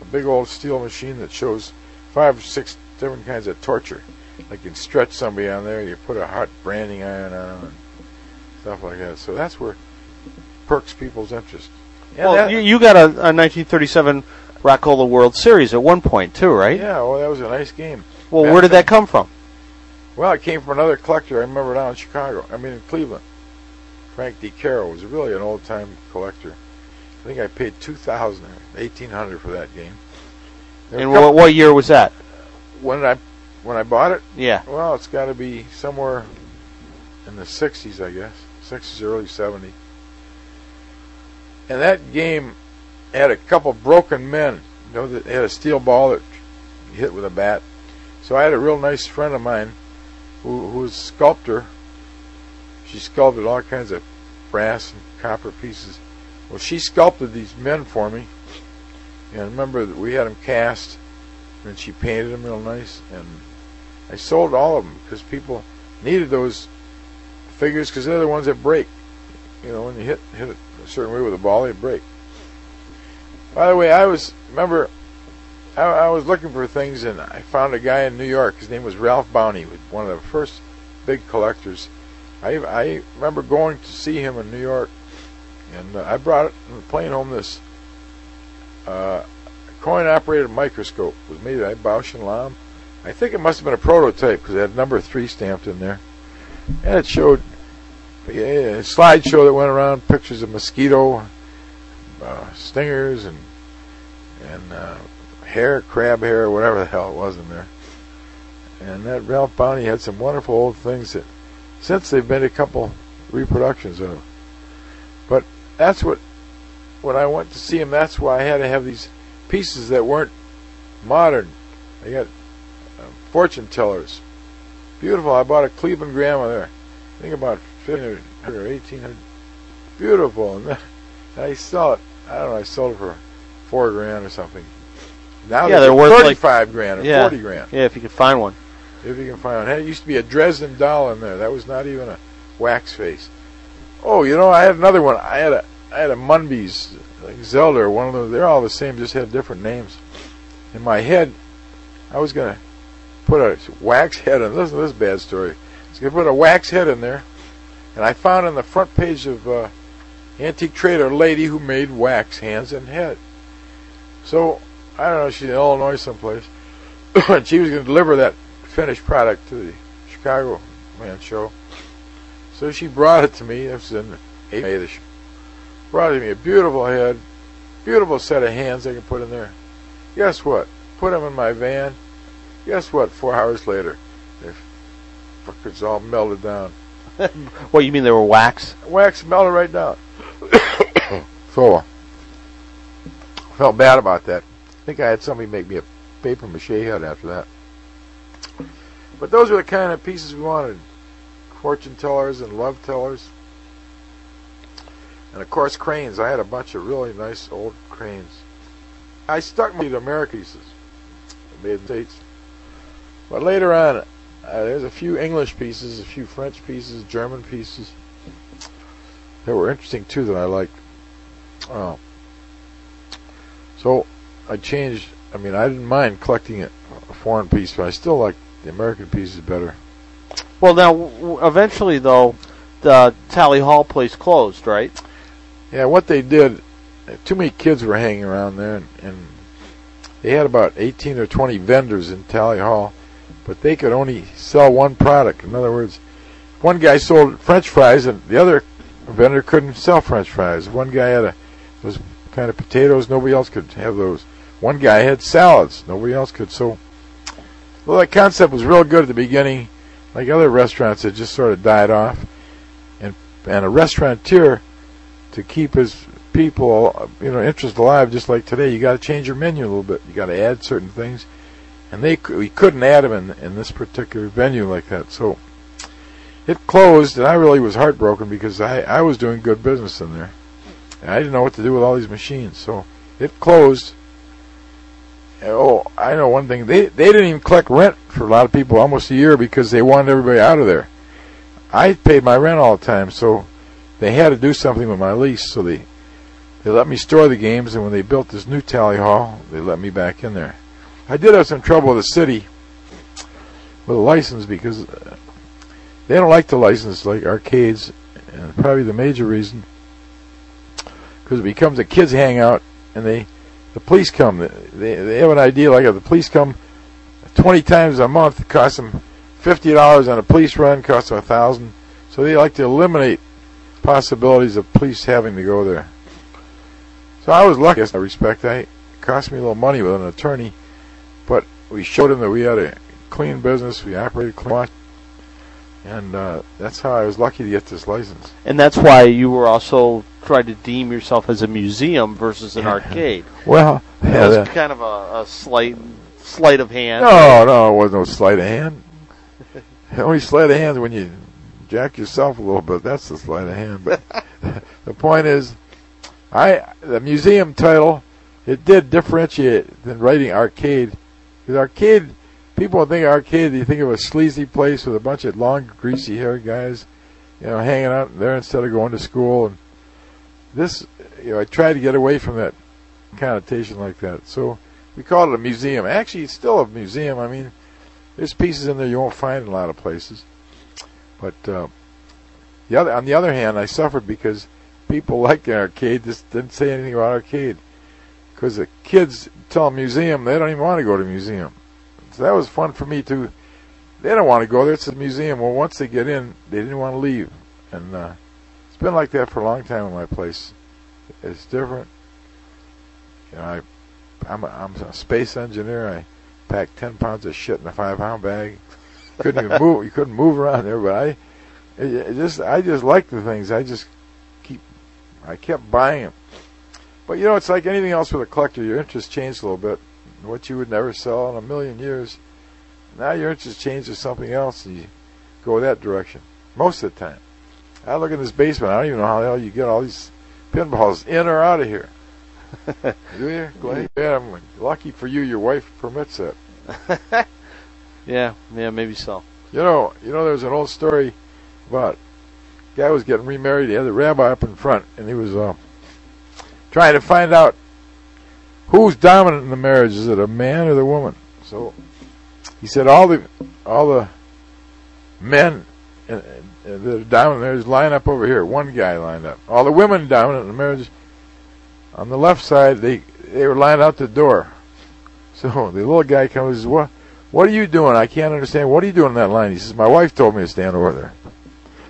a big old steel machine that shows five or six different kinds of torture. Like you can stretch somebody on there, you put a hot branding iron on them, and stuff like that. So that's where perks people's interest. Yeah, well, you, you got a, a 1937 Rock-Ola World Series at one point too, right? Yeah, well, that was a nice game. Well, where did that come from? Well, it came from another collector I remember down in Chicago. I mean, in Cleveland. Frank DeCaro was really an old-time collector. I think I paid two thousand, eighteen hundred for that game. And what, what year was that? When I when I bought it? Yeah. Well, it's got to be somewhere in the '60s, I guess. '60s, early '70s. And that game had a couple broken men. You know, that had a steel ball that hit with a bat. So I had a real nice friend of mine who, who was a sculptor. She sculpted all kinds of brass and copper pieces. Well, she sculpted these men for me. And I remember that we had them cast, and she painted them real nice. And I sold all of them because people needed those figures because they're the ones that break. You know, when you hit hit it a certain way with a ball, they break. By the way, I was remember I, I, was looking for things and I found a guy in New York. His name was Ralph Bowney, one of the first big collectors. I I remember going to see him in New York, and uh, I brought on the plane home. This uh, coin-operated microscope was made by Bausch and Lomb. I think it must have been a prototype because it had number three stamped in there. and it showed a slideshow that went around pictures of mosquito uh, stingers and and uh, hair, crab hair, or whatever the hell it was in there. And that Ralph Bounty had some wonderful old things that since they've made a couple reproductions of. them. But that's what when I went to see him. That's why I had to have these pieces that weren't modern. I got uh, fortune tellers, beautiful. I bought a Cleveland grandma there. I think about 1500 or 1800. Beautiful, and [LAUGHS] I sold it. I don't know. I sold it for four grand or something. Now Yeah, they're, they're worth like- thirty-five grand or Yeah. forty grand Yeah, if you can find one. if you can find one. Hey, it used to be a Dresden doll in there. That was not even a wax face. Oh, you know, I had another one. I had a I had a Munby's like Zelda or one of those. They're all the same, just had different names. In my head, I was gonna put a wax head in. Listen to this bad story. I was gonna put a wax head in there, and I found on the front page of uh, Antique Trader a lady who made wax hands and head. So I don't know. She's in Illinois someplace. [COUGHS] and she was going to deliver that finished product to the Chicago Man Show. So she brought it to me. It was in May. The sh- brought it to me a beautiful head, beautiful set of hands I can put in there. Guess what? Put them in my van. Guess what? Four hours later, they fuckers all melted down. [LAUGHS] What you mean they were wax? Wax melted right down. [COUGHS] so felt bad about that. I think I had somebody make me a paper mache head after that. But those were the kind of pieces we wanted. Fortune tellers and love tellers. And of course cranes. I had a bunch of really nice old cranes. I stuck the American pieces. Made in the States. But later on, uh, there's a few English pieces, a few French pieces, German pieces that were interesting too that I liked. Oh. So I changed. I mean, I didn't mind collecting a foreign piece, but I still like the American pieces better. Well, now w- eventually though, the Tally Hall place closed, right? Yeah, what they did, too many kids were hanging around there, and, and they had about 18 or 20 vendors in Tally Hall, but they could only sell one product. In other words, one guy sold French fries, and the other vendor couldn't sell French fries. One guy had a those kind of potatoes, nobody else could have those. One guy had salads, nobody else could. So, well, that concept was real good at the beginning. Like other restaurants, it just sort of died off, and and a restaurateur to keep his people, you know, interest alive. Just like today, you got to change your menu a little bit. You got to add certain things, and they we couldn't add them in in this particular venue like that. So it closed, and I really was heartbroken because I I was doing good business in there, and I didn't know what to do with all these machines. So it closed. Oh, I know one thing. They they didn't even collect rent for a lot of people almost a year because they wanted everybody out of there. I paid my rent all the time, so they had to do something with my lease. So they they let me store the games, and when they built this new tally hall, they let me back in there. I did have some trouble with the city with a license because uh, they don't like to license like arcades, and probably the major reason because it becomes a kids hangout, and they the police come. They they have an idea like if the police come twenty times a month, it costs them fifty dollars on a police run, costs them a thousand. So they like to eliminate possibilities of police having to go there. So I was lucky in that respect. I it cost me a little money with an attorney, but we showed him that we had a clean business, we operated clean, and uh, that's how I was lucky to get this license. And that's why you were also trying to deem yourself as a museum versus an arcade. Well, yeah, was that- kind of a, a slight sleight of hand. No, no, it wasn't no sleight of hand. [LAUGHS] Only sleight of hand when you jack yourself a little bit. That's the sleight of hand. But [LAUGHS] the point is, I the museum title it did differentiate than writing arcade. Because arcade, people think arcade, they think of a sleazy place with a bunch of long, greasy haired guys, you know, hanging out there instead of going to school. And this, you know, I tried to get away from that connotation like that. So we called it a museum. Actually, it's still a museum. I mean, there's pieces in there you won't find in a lot of places. But uh, the other, on the other hand, I suffered because people [LAUGHS] like the arcade just didn't say anything about arcade. Because the kids tell a museum they don't even want to go to museum. So that was fun for me too. they don't want to go there. It's a museum. Well, once they get in, they didn't want to leave, and uh, it's been like that for a long time in my place. It's different. You know, I, I'm a, I'm a space engineer. I pack ten pounds of shit in a five pound bag. Couldn't even move. You couldn't move around there. But I, it, it just I just like the things. I just keep. I kept buying them. But you know, it's like anything else with a collector. Your interest changed a little bit. What you would never sell in a million years. Now your interest changed to something else, and you go that direction. Most of the time. I look in this basement. I don't even know how the hell you get all these pinballs in or out of here. [LAUGHS] Do you? Glad yeah, I'm lucky for you. Your wife permits it. [LAUGHS] Yeah, yeah, maybe so. You know, you know, there's an old story about a guy was getting remarried. He had the rabbi up in front, and he was uh, trying to find out who's dominant in the marriage. Is it a man or the woman? So he said all the all the men uh, uh, that are dominant in the marriage line up over here. One guy lined up. All the women dominant in the marriage on the left side, they they were lined out the door. So [LAUGHS] the little guy comes and says, "What? What are you doing? I can't understand. What are you doing in that line?" He says, "My wife told me to stand over there." [LAUGHS]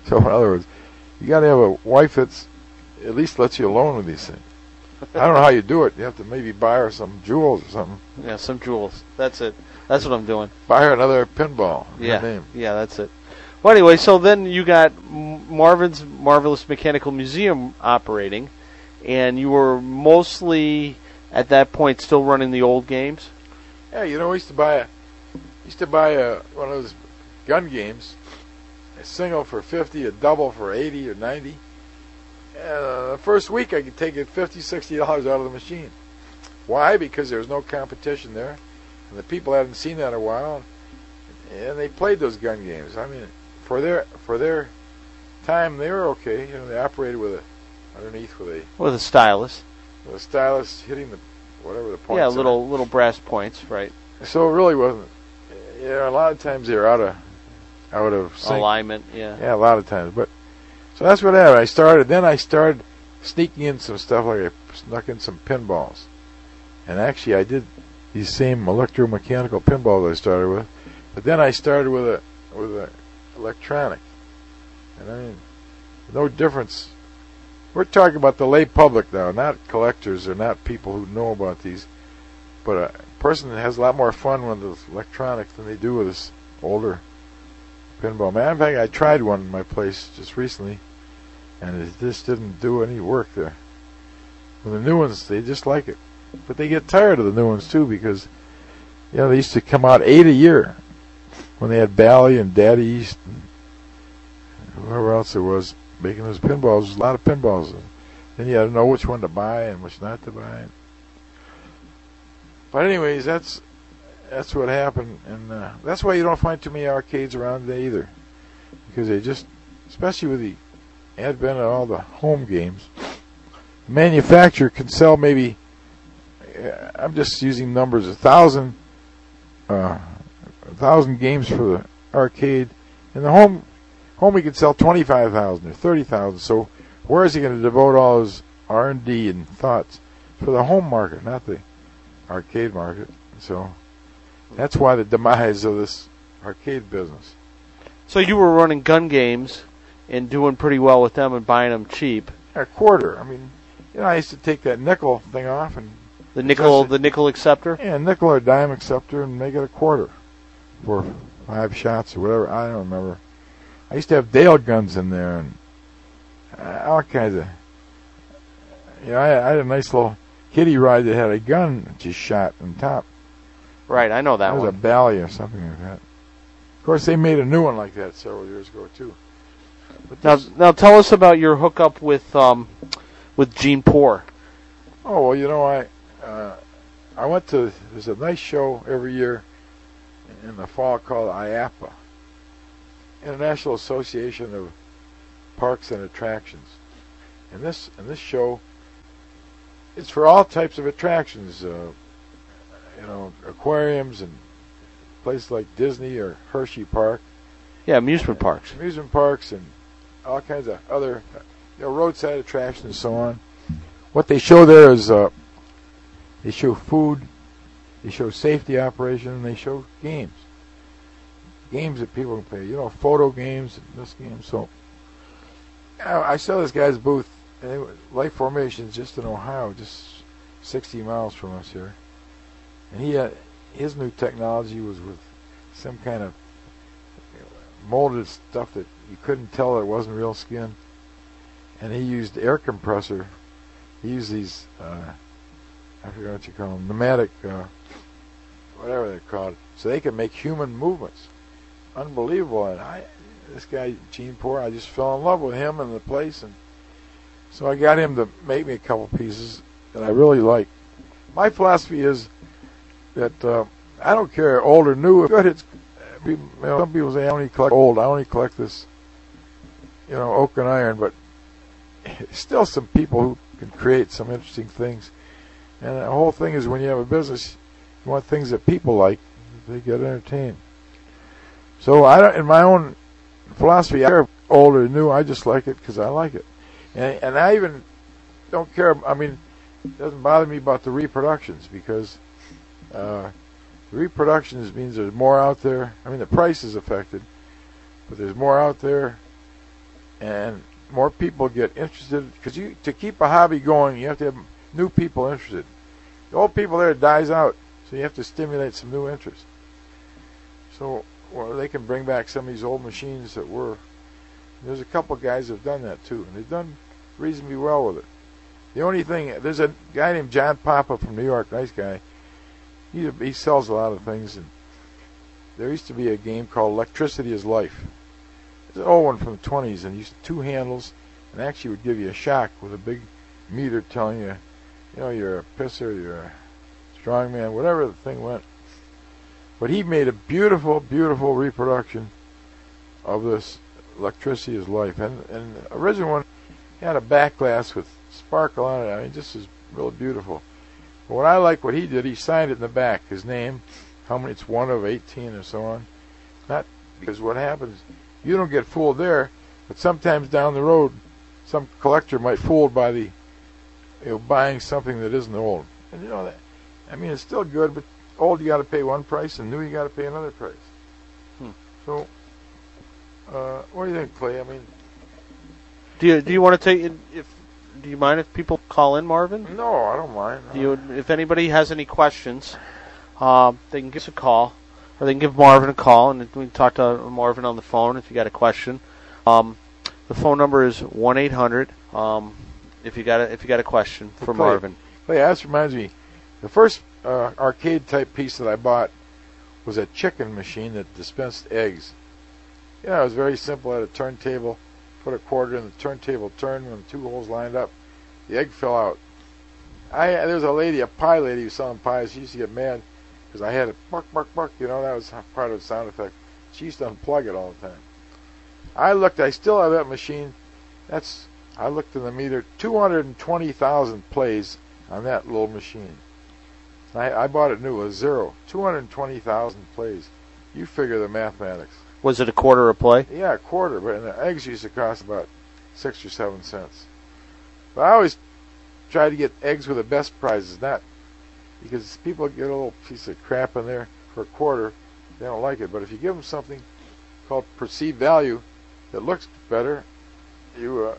So in other words, you got to have a wife that's at least lets you alone with these things. [LAUGHS] I don't know how you do it. You have to maybe buy her some jewels or something. Yeah, some jewels. That's it. That's what I'm doing. Buy her another pinball. Yeah, name. yeah, that's it. Well, anyway, so then you got Marvin's Marvelous Mechanical Museum operating, and you were mostly at that point still running the old games. Yeah, you know, we used to buy a used to buy a one of those gun games, a single for fifty, a double for eighty or ninety. And uh, the first week I could take it fifty, sixty dollars out of the machine. Why? Because there was no competition there, and the people hadn't seen that in a while, and they played those gun games. I mean, for their for their time, they were okay. You know, they operated with a underneath with a With a stylus. with a stylus hitting the whatever the points. yeah, are. little little brass points, right? So it really wasn't. Yeah, a lot of times they're out of out of sync. Alignment, yeah. Yeah, a lot of times. But so that's what happened. I started. Then I started sneaking in some stuff. Like I snuck in some pinballs, and actually I did these same electromechanical pinballs I started with. But then I started with a with a electronic, and I mean, no difference. We're talking about the lay public now, not collectors or not people who know about these. But a person that has a lot more fun with this electronics than they do with this older pinball. Matter of fact, I tried one in my place just recently, and it just didn't do any work there. With the new ones, they just like it, but they get tired of the new ones too because, you know, they used to come out eight a year when they had Bally and Data East and whoever else there was making those pinballs. There's a lot of pinballs. And then you had to know which one to buy and which not to buy. But anyways, that's that's what happened, and uh, that's why you don't find too many arcades around today either, because they just, especially with the advent of all the home games, the manufacturer can sell maybe. uh, I'm just using numbers, a thousand, uh, a thousand games for the arcade, and the home, home he could sell twenty-five thousand or thirty thousand. So where is he going to devote all his R and D and thoughts for the home market, not the arcade market? So that's why the demise of this arcade business. So you were running gun games and doing pretty well with them and buying them cheap. A quarter. I mean, you know, I used to take that nickel thing off and The nickel, the nickel acceptor. yeah, nickel or dime acceptor and make it a quarter for five shots or whatever. I don't remember. I used to have Dale guns in there and uh, all kinds of. You know, I, I had a nice little kiddie ride that had a gun that you shot on top. Right, I know that That was a one. Bally or something like that. Of course, they made a new one like that several years ago too. But Now, now tell us about your hookup with um, with Gene Poor. Oh well, you know I uh, I went to there's a nice show every year in the fall called IAPA, International Association of Parks and Attractions, and this and this show it's for all types of attractions, uh, you know, aquariums and places like Disney or Hershey Park, Yeah, amusement parks. amusement parks, and all kinds of other you know roadside attractions and so on. What they show there is uh, they show food, they show safety operation, and they show games. games that people can play. You know, photo games, this game. So I, I saw this guy's booth, and it was Life Formations just in Ohio, just 60 miles from us here. And he had his new technology was with some kind of molded stuff that you couldn't tell it wasn't real skin. And he used air compressor. He used these, uh, I forget what you call them, pneumatic, uh, whatever they're called, so they could make human movements. Unbelievable. And I, this guy Gene Poor, I just fell in love with him and the place, and so I got him to make me a couple pieces that I really like. My philosophy is that uh, I don't care old or new. Good, it's you know, some people say I only collect old. I only collect this, you know, oak and iron. But still, some people who can create some interesting things. And the whole thing is when you have a business, you want things that people like. They get entertained. So I don't, in my own philosophy, I care old or new. I just like it because I like it, and and I even don't care. I mean, it doesn't bother me about the reproductions because uh, reproductions means there's more out there. I mean, the price is affected, but there's more out there, and more people get interested. Because you to keep a hobby going, you have to have new people interested. The old people there dies out, so you have to stimulate some new interest. So, well, they can bring back some of these old machines that were. There's a couple guys that have done that too, and they've done reasonably well with it. The only thing, there's a guy named John Papa from New York, nice guy. He he sells a lot of things, and there used to be a game called Electricity is Life. It's an old one from the 20s, and used two handles, and actually would give you a shock with a big meter telling you, you know, you're a pisser, you're a strong man, whatever the thing went. But he made a beautiful, beautiful reproduction of this Electricity is Life, and and the original one had a back glass with sparkle on it. I mean, just is really beautiful. But what I like what he did, he signed it in the back, his name, how many, it's one of 18 or so on. Not because what happens, you don't get fooled there, but sometimes down the road, some collector might fooled by the, you know, buying something that isn't old. And you know that, I mean, it's still good, but old you got to pay one price, and new you got to pay another price. Hmm. So, uh, what do you think, Clay? I mean, Do you do you want to take if do you mind if people call in, Marvin? no, I don't mind. Do you, if anybody has any questions, um, they can give us a call, or they can give Marvin a call, and we can talk to Marvin on the phone if you got a question. Um, the phone number is one eight hundred. Um, if you got a, if you got a question for. Marvin, Hey, that reminds me. The first uh, arcade type piece that I bought was a chicken machine that dispensed eggs. Yeah, it was very simple. It had a turntable. Put a quarter in the turntable, turned when the two holes lined up. The egg fell out. I there was a lady, a pie lady, who was selling pies. She used to get mad because I had it bark, bark, bark. You know that was part of the sound effect. She used to unplug it all the time. I looked. I still have that machine. That's I looked in the meter. Two hundred and twenty thousand plays on that little machine. I, I bought it new, was zero. 220,000 plays. You figure the mathematics. Was it a quarter a play? Yeah, a quarter, but the eggs used to cost about six or seven cents. But I always try to get eggs with the best prizes, not because people get a little piece of crap in there for a quarter, they don't like it. But if you give them something called perceived value that looks better, you, uh,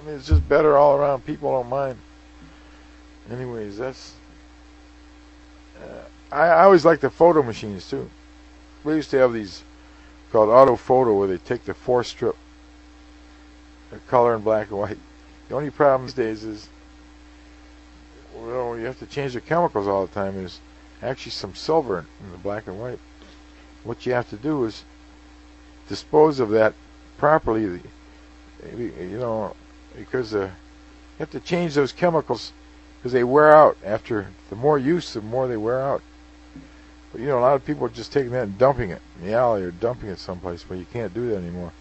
I mean, it's just better all around. People don't mind. Anyways, that's. Uh, I, I always like the photo machines too. We used to have these called auto photo where they take the four strip color in black and white. The only problem these days is well, you have to change the chemicals all the time. There's actually some silver in the black and white. What you have to do is dispose of that properly. You know, because uh, you have to change those chemicals because they wear out after the more use, the more they wear out. But you know, a lot of people are just taking that and dumping it in the alley or dumping it someplace, but you can't do that anymore.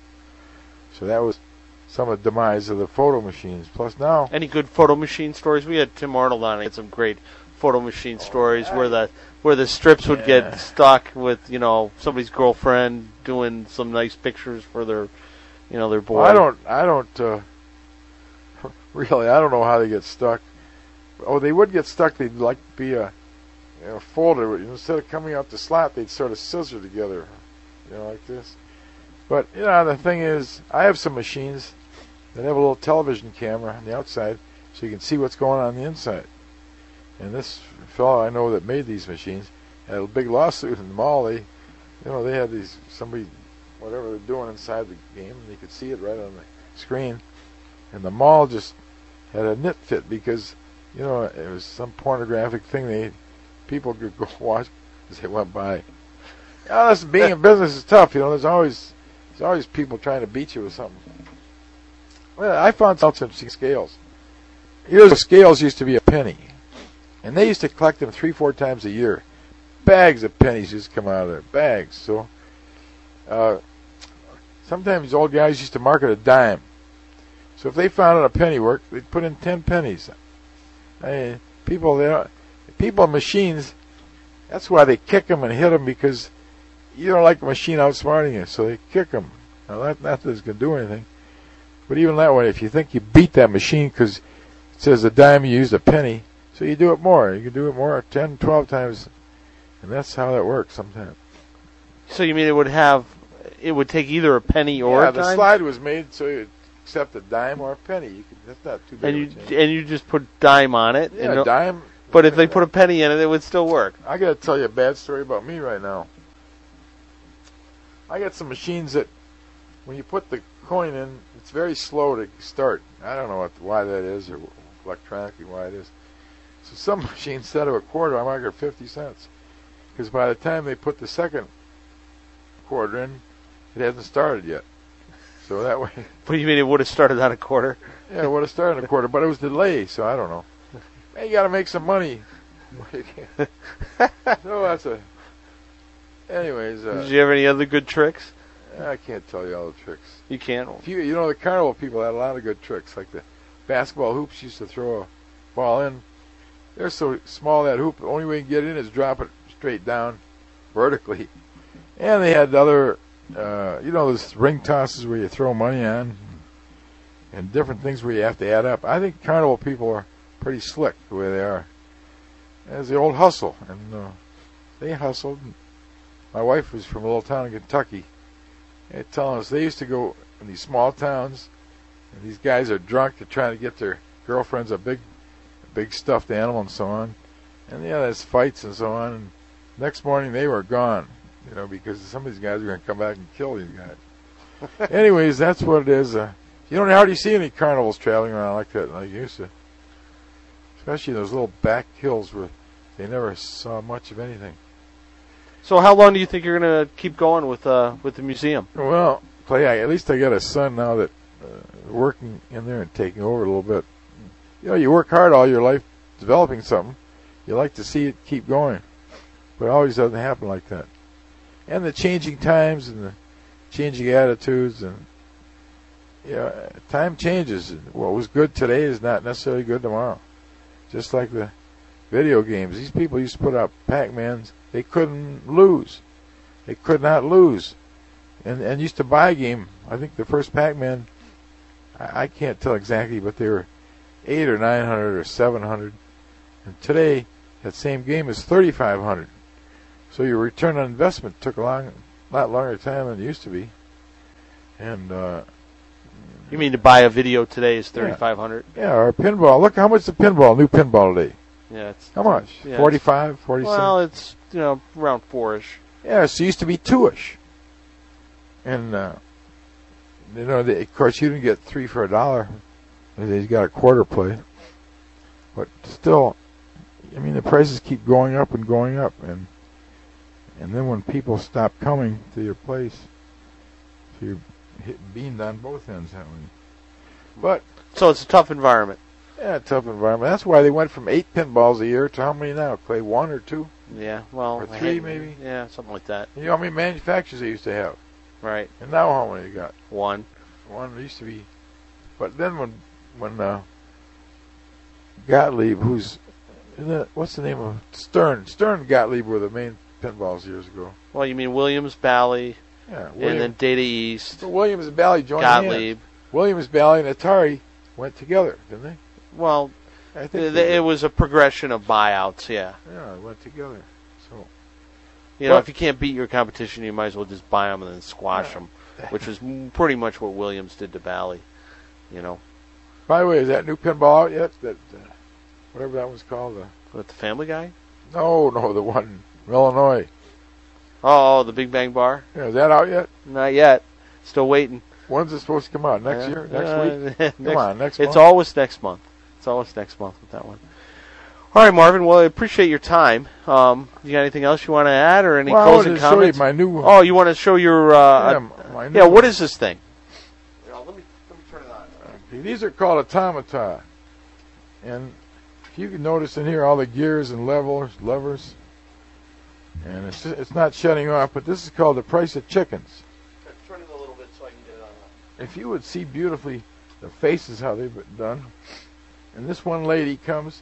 So that was some of the demise of the photo machines. Plus now, Any good photo machine stories? We had Tim Arnold on. He had some great photo machine stories where the where the strips would Yeah. get stuck with you know somebody's girlfriend doing some nice pictures for their you know their boy. Well, I don't, I don't, uh, [LAUGHS] really, I don't know how they get stuck. Oh, they would get stuck. They'd like be a, you know, folder. Instead of coming out the slot, they'd sort of scissor together you know, like this. But you know, the thing is, I have some machines that have a little television camera on the outside, so you can see what's going on the inside. And this fellow I know that made these machines had a big lawsuit in the mall. They, you know, they had these somebody, whatever they're doing inside the game, and you could see it right on the screen. And the mall just had a nit fit because, you know, it was some pornographic thing. They people could go [LAUGHS] watch as they went by. Yeah, this being in business is tough. You know, there's always there's always people trying to beat you with something. Well, I found some interesting scales. You know, scales used to be a penny, and they used to collect them three, four times a year. Bags of pennies used to come out of there, bags. So, uh, sometimes old guys used to market a dime. So if they found out a penny worked, they'd put in ten pennies. I mean, people, they don't, people, machines. That's why they kick them and hit them because you don't like a machine outsmarting you, so they kick them. Now that not that it's gonna do anything, but even that way, if you think you beat that machine because it says a dime, you used a penny, so you do it more. You can do it more, 10, 12 times, and that's how that works sometimes. So you mean it would have, it would take either a penny or yeah, a the slide was made so you accept a dime or a penny. You could, that's not too big and you a change. and you just put dime on it. yeah, and dime. But if they put a penny in it, it would still work. I got to tell you a bad story about me right now. I got some machines that, when you put the coin in, it's very slow to start. I don't know what, why that is or electronically why it is. So some [LAUGHS] machines, instead of a quarter, I might get 50 cents. Because by the time they put the second quarter in, it hasn't started yet. So that way, [LAUGHS] What do you mean it would have started on a quarter? yeah, it would have started in a quarter, but it was delayed, so I don't know. Man, you got to make some money. [LAUGHS] so that's a. Anyways, uh, Did you have any other good tricks? I can't tell you all the tricks. You can't. You, you know, the carnival people had a lot of good tricks, like the basketball hoops used to throw a ball in. They're so small that hoop. The only way you can get in is drop it straight down, vertically. And they had other, uh, you know, those ring tosses where you throw money on, and different things where you have to add up. I think carnival people are pretty slick the way they are. There's the old hustle, and uh, they hustled. My wife was from a little town in Kentucky. They're telling us they used to go in these small towns, and these guys are drunk. They're trying to get their girlfriends a big, big stuffed animal and so on. And yeah, there's fights and so on. And next morning they were gone, you know, because some of these guys are going to come back and kill these guys. [LAUGHS] Anyways, that's what it is. Uh, you don't hardly see any carnivals traveling around like that like you used to. Especially those little back hills where they never saw much of anything. So how long do you think you're gonna keep going with uh with the museum? Well, play. I, at least I got a son now that uh, working in there and taking over a little bit. You know, you work hard all your life developing something. You like to see it keep going, but it always doesn't happen like that. And the changing times and the changing attitudes and yeah, you know, time changes. What was good today is not necessarily good tomorrow. Just like the video games. These people used to put out Pac-Mans. They couldn't lose. They could not lose and and used to buy a game. I think the first Pac-Man, I, I can't tell exactly, but they were eight or nine hundred or seven hundred, and today that same game is thirty-five hundred. So your return on investment took a long, lot longer time than it used to be, and uh, You mean to buy a video today is thirty five hundred? yeah, our pinball. Look how much the pinball, new pinball today. Yeah, it's How much? Yeah, it's- 45, 47? well, it's you know around four-ish. Yeah, so it used to be two-ish. And, uh, you know, they, of course, you didn't get three for a dollar. He's got a quarter play. But still, I mean, the prices keep going up and going up. And and then when people stop coming to your place, so you're hitting beamed on both ends that way. But, So it's a tough environment. yeah, tough environment. That's why they went from eight pinballs a year to how many now, Clay? One or two? Yeah, well, Or three, hate- maybe? Yeah, something like that. You know how many manufacturers they used to have? Right, And now how many you got? one. One used to be, but then when when uh, Gottlieb, who's what's the name of Stern? Stern Gottlieb were the main pinballs years ago. Well, you mean Williams, Bally, Yeah, and then Data East, Williams and Bally joined hands. Gottlieb. Williams, Bally, and Atari went together, didn't they? Well, I think th- it was a progression of buyouts. Yeah. Yeah, they went together. So, You know, Well- if you can't beat your competition, you might as well just buy them and then squash them, which is m- pretty much what Williams did to Bally. You know, By the way, is that new pinball out yet? That uh, whatever that was called. Uh, with the Family Guy. no, no, the one in Illinois. Oh, the Big Bang Bar. Yeah, is that out yet? Not yet. Still waiting. When's it supposed to come out? Next Uh, year? Next uh, week? [LAUGHS] next- Come on, next month. It's month. always next month. It's always next month with that one. All right, Marvin. Well, I appreciate your time. Um, you got anything else you want to add, or any well, I closing wanted to show comments? you my new. oh, you want to show your? Uh, yeah, my new yeah. What is this thing? let me let me turn it on. These are called automata, and if you can notice in here all the gears and levers, levers, and it's it's not shutting off. But this is called the price of chickens. Turn it a little bit so I can get it on. If you would see beautifully the faces how they've been done, and this one lady comes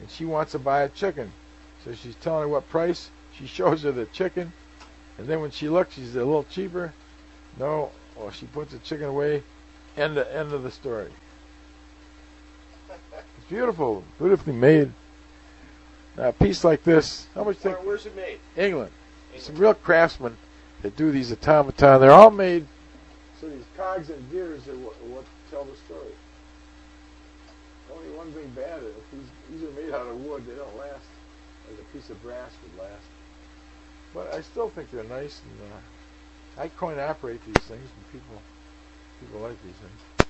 and she wants to buy a chicken, so she's telling her what price. She shows her the chicken, and then when she looks, she's a little cheaper. No, well she puts the chicken away. End of, end of the story. It's beautiful, beautifully made. A piece like this, how much think where's it made? England? Some real craftsmen that do these automaton. They're all made so these cogs and gears are what, what tell the story. Only one thing bad is these, these are made out of wood, they don't last like a piece of brass would last. But I still think they're nice, and uh, I coin operate these things, and people people like these things.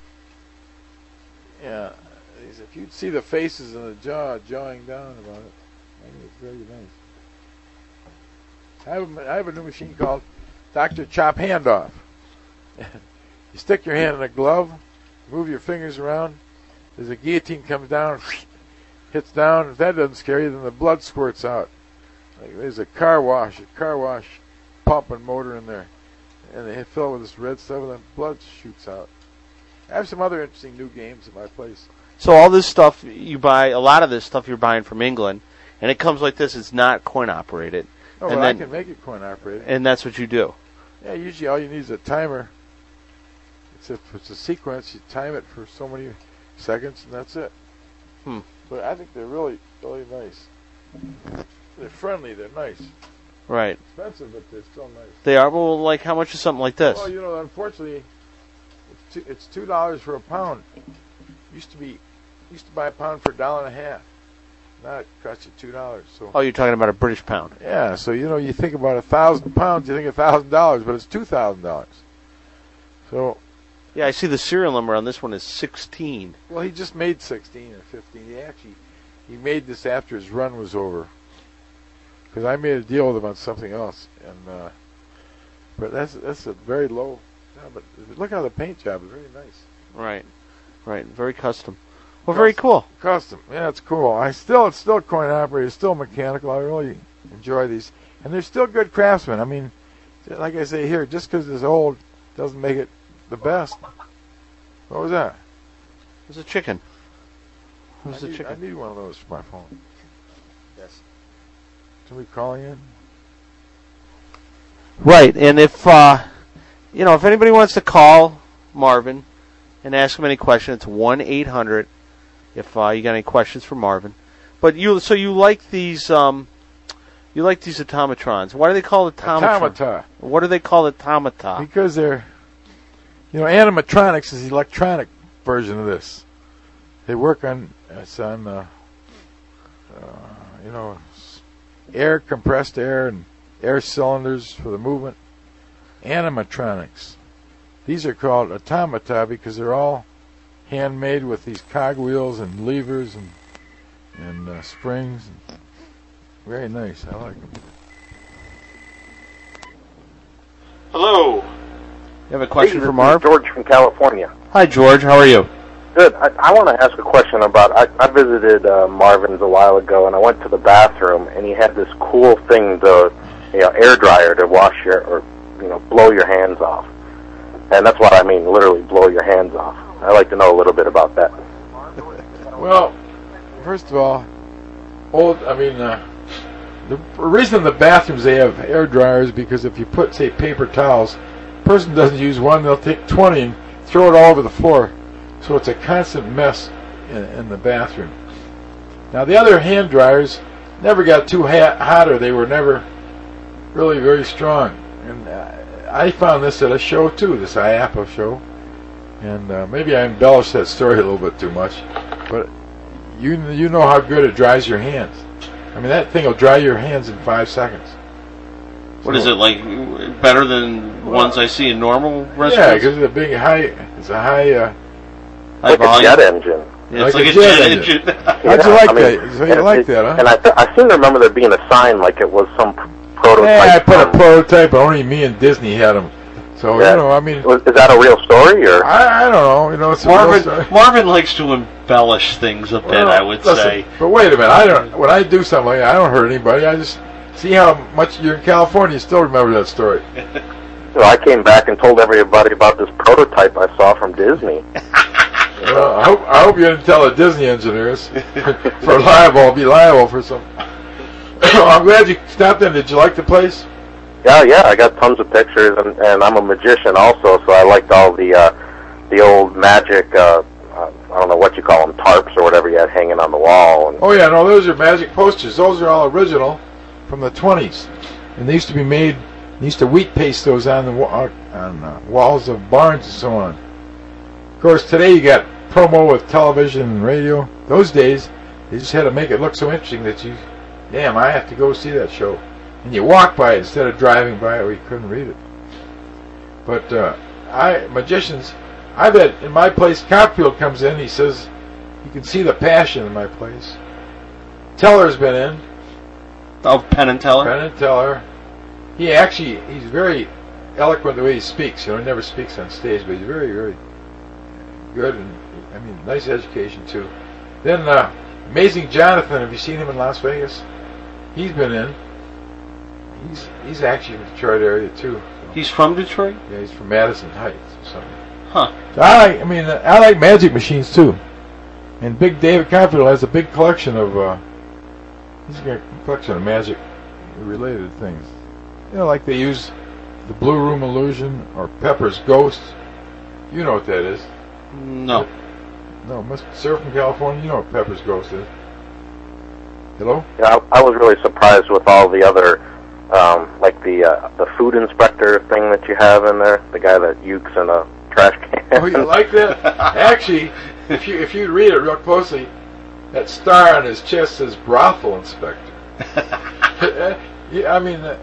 Yeah, if you'd see the faces and the jaw jawing down about it, I it's nice. I have, a, I have a new machine called Dr. Chop Handoff. [LAUGHS] you stick your hand in a glove, move your fingers around. As a guillotine comes down, [LAUGHS] hits down. If that doesn't scare you, then the blood squirts out. Like there's a car wash, a car wash pump and motor in there, and they fill it with this red stuff, and then blood shoots out. I have some other interesting new games at my place. So all this stuff you buy, a lot of this stuff you're buying from England, and it comes like this. It's not coin operated, Oh, And well, I can make it coin operated. and that's what you do. Yeah, usually all you need is a timer. It's a, it's a sequence. You time it for so many seconds, and that's it. Hmm. But I think they're really, really nice. They're friendly. They're nice. Right. Expensive, but they're still nice. They are. Well, like how much is something like this? Well, you know, unfortunately, it's two dollars for a pound. Used to be, used to buy a pound for a dollar and a half. Now it costs you two dollars. So Oh, you're talking about a British pound. yeah, so you know, you think about a thousand pounds, you think a thousand dollars, but it's two thousand dollars. So Yeah, I see the serial number on this one is 16. Well, he just made 16 or 15. He actually he made this after his run was over. Because I made a deal with him on something else, and uh, but that's that's a very low. Yeah, but look how the paint job is very nice. Right. Right. Very custom. Well, very cool. Custom, yeah, it's cool. I still it's still coin operated, it's still mechanical. I really enjoy these, and they're still good craftsmen. I mean, like I say here, just because it's old doesn't make it the best. What was that? There's a chicken. I There's a need, I need one of those for my phone. Yes. Somebody calling in? Right, and if uh, you know, if anybody wants to call Marvin and ask him any question, it's one eight hundred. If uh, you got any questions for Marvin, but you so you like these um, you like these automatrons. Why do they call it automatron? Automata. What do they call automata? Because they're, you know, animatronics is the electronic version of this. They work on, it's on, uh, uh, you know, air, compressed air, and air cylinders for the movement. Animatronics. These are called automata because they're all handmade with these cogwheels and levers and and uh, springs. Very nice. I like them. Hello. You have a question Hey, for this Marv? George from California. Hi, George. How are you? Good. I, I want to ask a question about. I, I visited uh, Marvin's a while ago, and I went to the bathroom, and he had this cool thing, the you know, air dryer to wash your or you know blow your hands off. And that's what I mean, literally blow your hands off. I'd like to know a little bit about that. [LAUGHS] Well, first of all, old. I mean, uh, the reason the bathrooms they have air dryers because if you put say paper towels, person doesn't use one, they'll take twenty and throw it all over the floor, so it's a constant mess in, in the bathroom. Now the other hand dryers never got too hot, or they were never really very strong. And uh, I found this at a show too, this IAPA show. And uh, maybe I embellished that story a little bit too much, but you you know how good it dries your hands. I mean, that thing will dry your hands in five seconds. What is it like? Better than Well- ones I see in normal restaurants? Yeah, restaurants? because it's a big high. It's a high. Uh, High like a jet engine. Yeah, it's like like, a a jet jet engine. engine. [LAUGHS] How'd you Yeah, like I mean, that? So you and like it- that, huh? And I, th- I seem to remember there being a sign like it was some p- prototype. yeah, I put a prototype. but Only me and Disney had them. So Yeah. you know, I mean, is that a real story or? I, I don't know. You know, it's Marvin. Marvin likes to embellish things a bit, Well, I would listen, say. But wait a minute. I don't. When I do something like that, I don't hurt anybody. I just see how much you're in California. You still remember that story. [LAUGHS] Well, I came back and told everybody about this prototype I saw from Disney. [LAUGHS] Well, I hope I hope you didn't tell the Disney engineers [LAUGHS] for liable. Be liable for some. [COUGHS] I'm glad you stopped in. Did you like the place? Yeah, yeah, I got tons of pictures, and, and I'm a magician also, so I liked all the uh, the old magic. Uh, uh, I don't know what you call them, tarps or whatever you had hanging on the wall. And Oh yeah, no, those are magic posters. Those are all original from the 20s, and they used to be made. They used to wheat paste those on the wa- on uh, walls of barns and so on. Of course, today you got promo with television and radio. Those days, they just had to make it look so interesting that you, damn, I have to go see that show, and you walk by it instead of driving by it where you couldn't read it. But uh, I magicians, I bet in my place, Copperfield comes in. He says, you can see the passion in my place. Teller's been in. Of Penn and Teller? Penn and Teller. He actually, he's very eloquent the way he speaks. You know, he never speaks on stage, but he's very, very good and, I mean, nice education too. Then, uh, Amazing Jonathan, have you seen him in Las Vegas? He's been in. He's he's actually from the Detroit area too. So, He's from Detroit? yeah, he's from Madison Heights or something. Huh. So I like, I mean, uh, I like magic machines too. And Big David Copperfield has a big collection of, uh, he's got a collection of magic related things. You know, like they use the Blue Room Illusion or Pepper's Ghost. You know what that is. No. No, Mr. Sir from California, you know what Pepper's Ghost is. Hello? yeah, I, I was really surprised with all the other, um, like the uh, the food inspector thing that you have in there. The guy that ukes in a trash can. Oh, you [LAUGHS] like that? Actually, if you if you read it real closely, that star on his chest says brothel inspector. [LAUGHS] yeah, I mean, uh,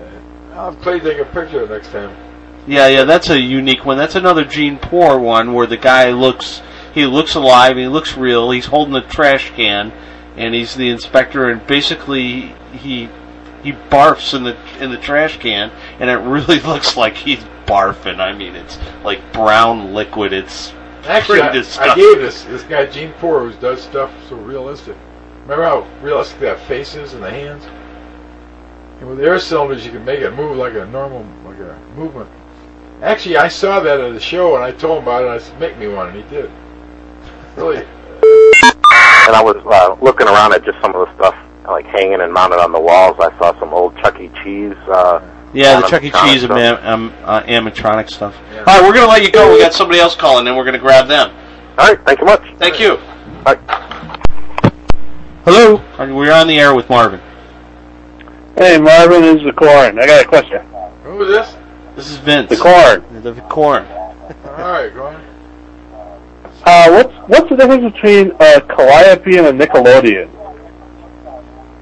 I'll play take a picture next time. Yeah, yeah, that's a unique one. That's another Gene Poor one where the guy looks he looks alive, he looks real. He's holding a trash can, and he's the inspector, and basically he he barfs in the in the trash can, and it really [LAUGHS] looks like he's barfing. I mean, it's like brown liquid. It's Actually, pretty I, I gave this this guy Gene Poor who does stuff so realistic. Remember how realistic that face is and the hands? And with air cylinders, you can make it move like a normal, like a movement. Actually, I saw that at the show and I told him about it. and I said, "Make me one," and he did. [LAUGHS] Really, and I was uh, looking around at just some of the stuff like hanging and mounted on the walls. I saw some old Chuck E. Cheese. Uh, yeah, the Chuck E. Cheese stuff. and um, uh, animatronic stuff. Yeah. All right, we're gonna let you go. We got somebody else calling, and we're gonna grab them. All right, thank you much. Thank you. Bye. Hello. We're on the air with Marvin. Hey, Marvin, this is the Korn. I got a question. who is this? This is Vince. The Korn. The Korn. All right, go on. Uh, what's what's the difference between a Calliope and a Nickelodeon?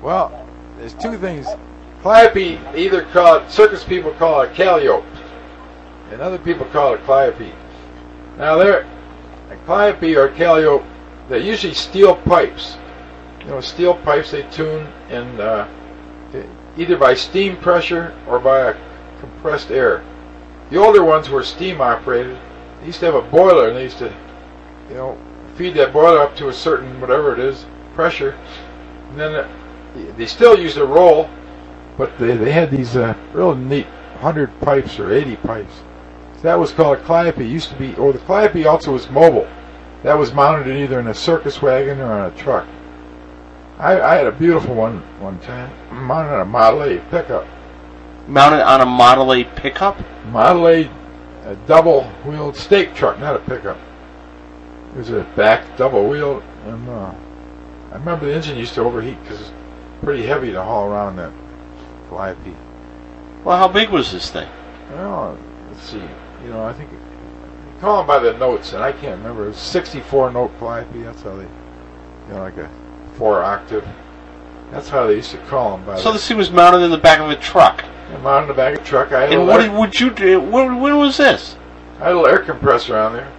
Well, there's two things. Calliope, either call it, circus people call it calliope, and other people call it calliope. Now, they're, a calliope or calliope, they're usually steel pipes. You know, steel pipes they tune in uh, either by steam pressure or by compressed air. The older ones were steam operated. They used to have a boiler, and they used to, you know, feed that boiler up to a certain whatever it is pressure, and then uh, they still used a roll, but they, they had these uh, real neat 100 pipes or 80 pipes. So that was called a calliope. It used to be, or the calliope also was mobile. That was mounted either in a circus wagon or on a truck. I, I had a beautiful one one time, mounted on a Model A pickup. Mounted on a Model A pickup. Model A, a double-wheeled stake truck, not a pickup. It was a back double-wheeled, and uh, I remember the engine used to overheat because pretty heavy to haul around that Calliope. Well, how big was this thing? Well, let's see. You know, I think you call them by the notes, and I can't remember. It was 64 note calliope. That's how they, you know, like a four octave. That's how they used to call them. By So the, this thing was mounted in the back of a truck. I'm on the back of a truck. I And what air, would you eh, do? When, when was this? I had a little air compressor on there.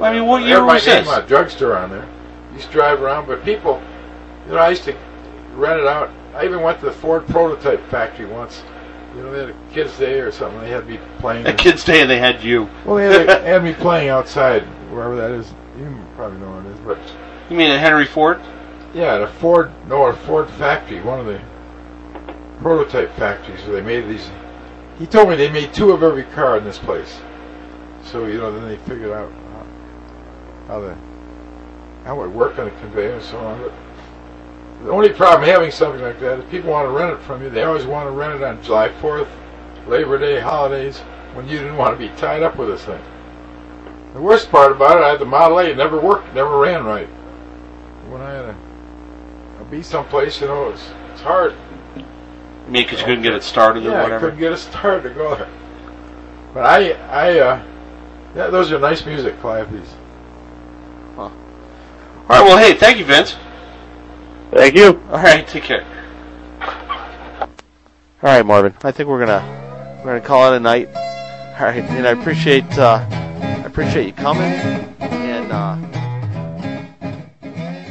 I mean, what I year had my was name this? on a drugstore on there. Used to drive around, but people, you know, I used to rent it out. I even went to the Ford prototype factory once. You know, they had a kids' day or something. They had me playing. [LAUGHS] A kid's day, and they had you. Well, they had, they had me playing outside, wherever that is. You probably know where it is, but You mean at Henry Ford? yeah, at a Ford, no, a Ford factory, one of the prototype factories where they made these. He told me they made two of every car in this place. So you know, then they figured out how, how the how it worked on the conveyor and so on. But the only problem having something like that is people want to rent it from you. They always want to rent it on July 4th, Labor Day, holidays, when you didn't want to be tied up with this thing. The worst part about it, I had the Model A. It never worked, never ran right. When I had a, a be someplace, you know, it's it's hard. I mean, because you couldn't get it started or whatever? Yeah, I couldn't get it started to go there. But I, I, uh, yeah, those are nice music, Calliope's. All right. Well, hey, thank you, Vince. Thank you. All right, take care. All right, Marvin. I think we're gonna we're gonna call it a night. All right, and I appreciate uh, I appreciate you coming, and uh,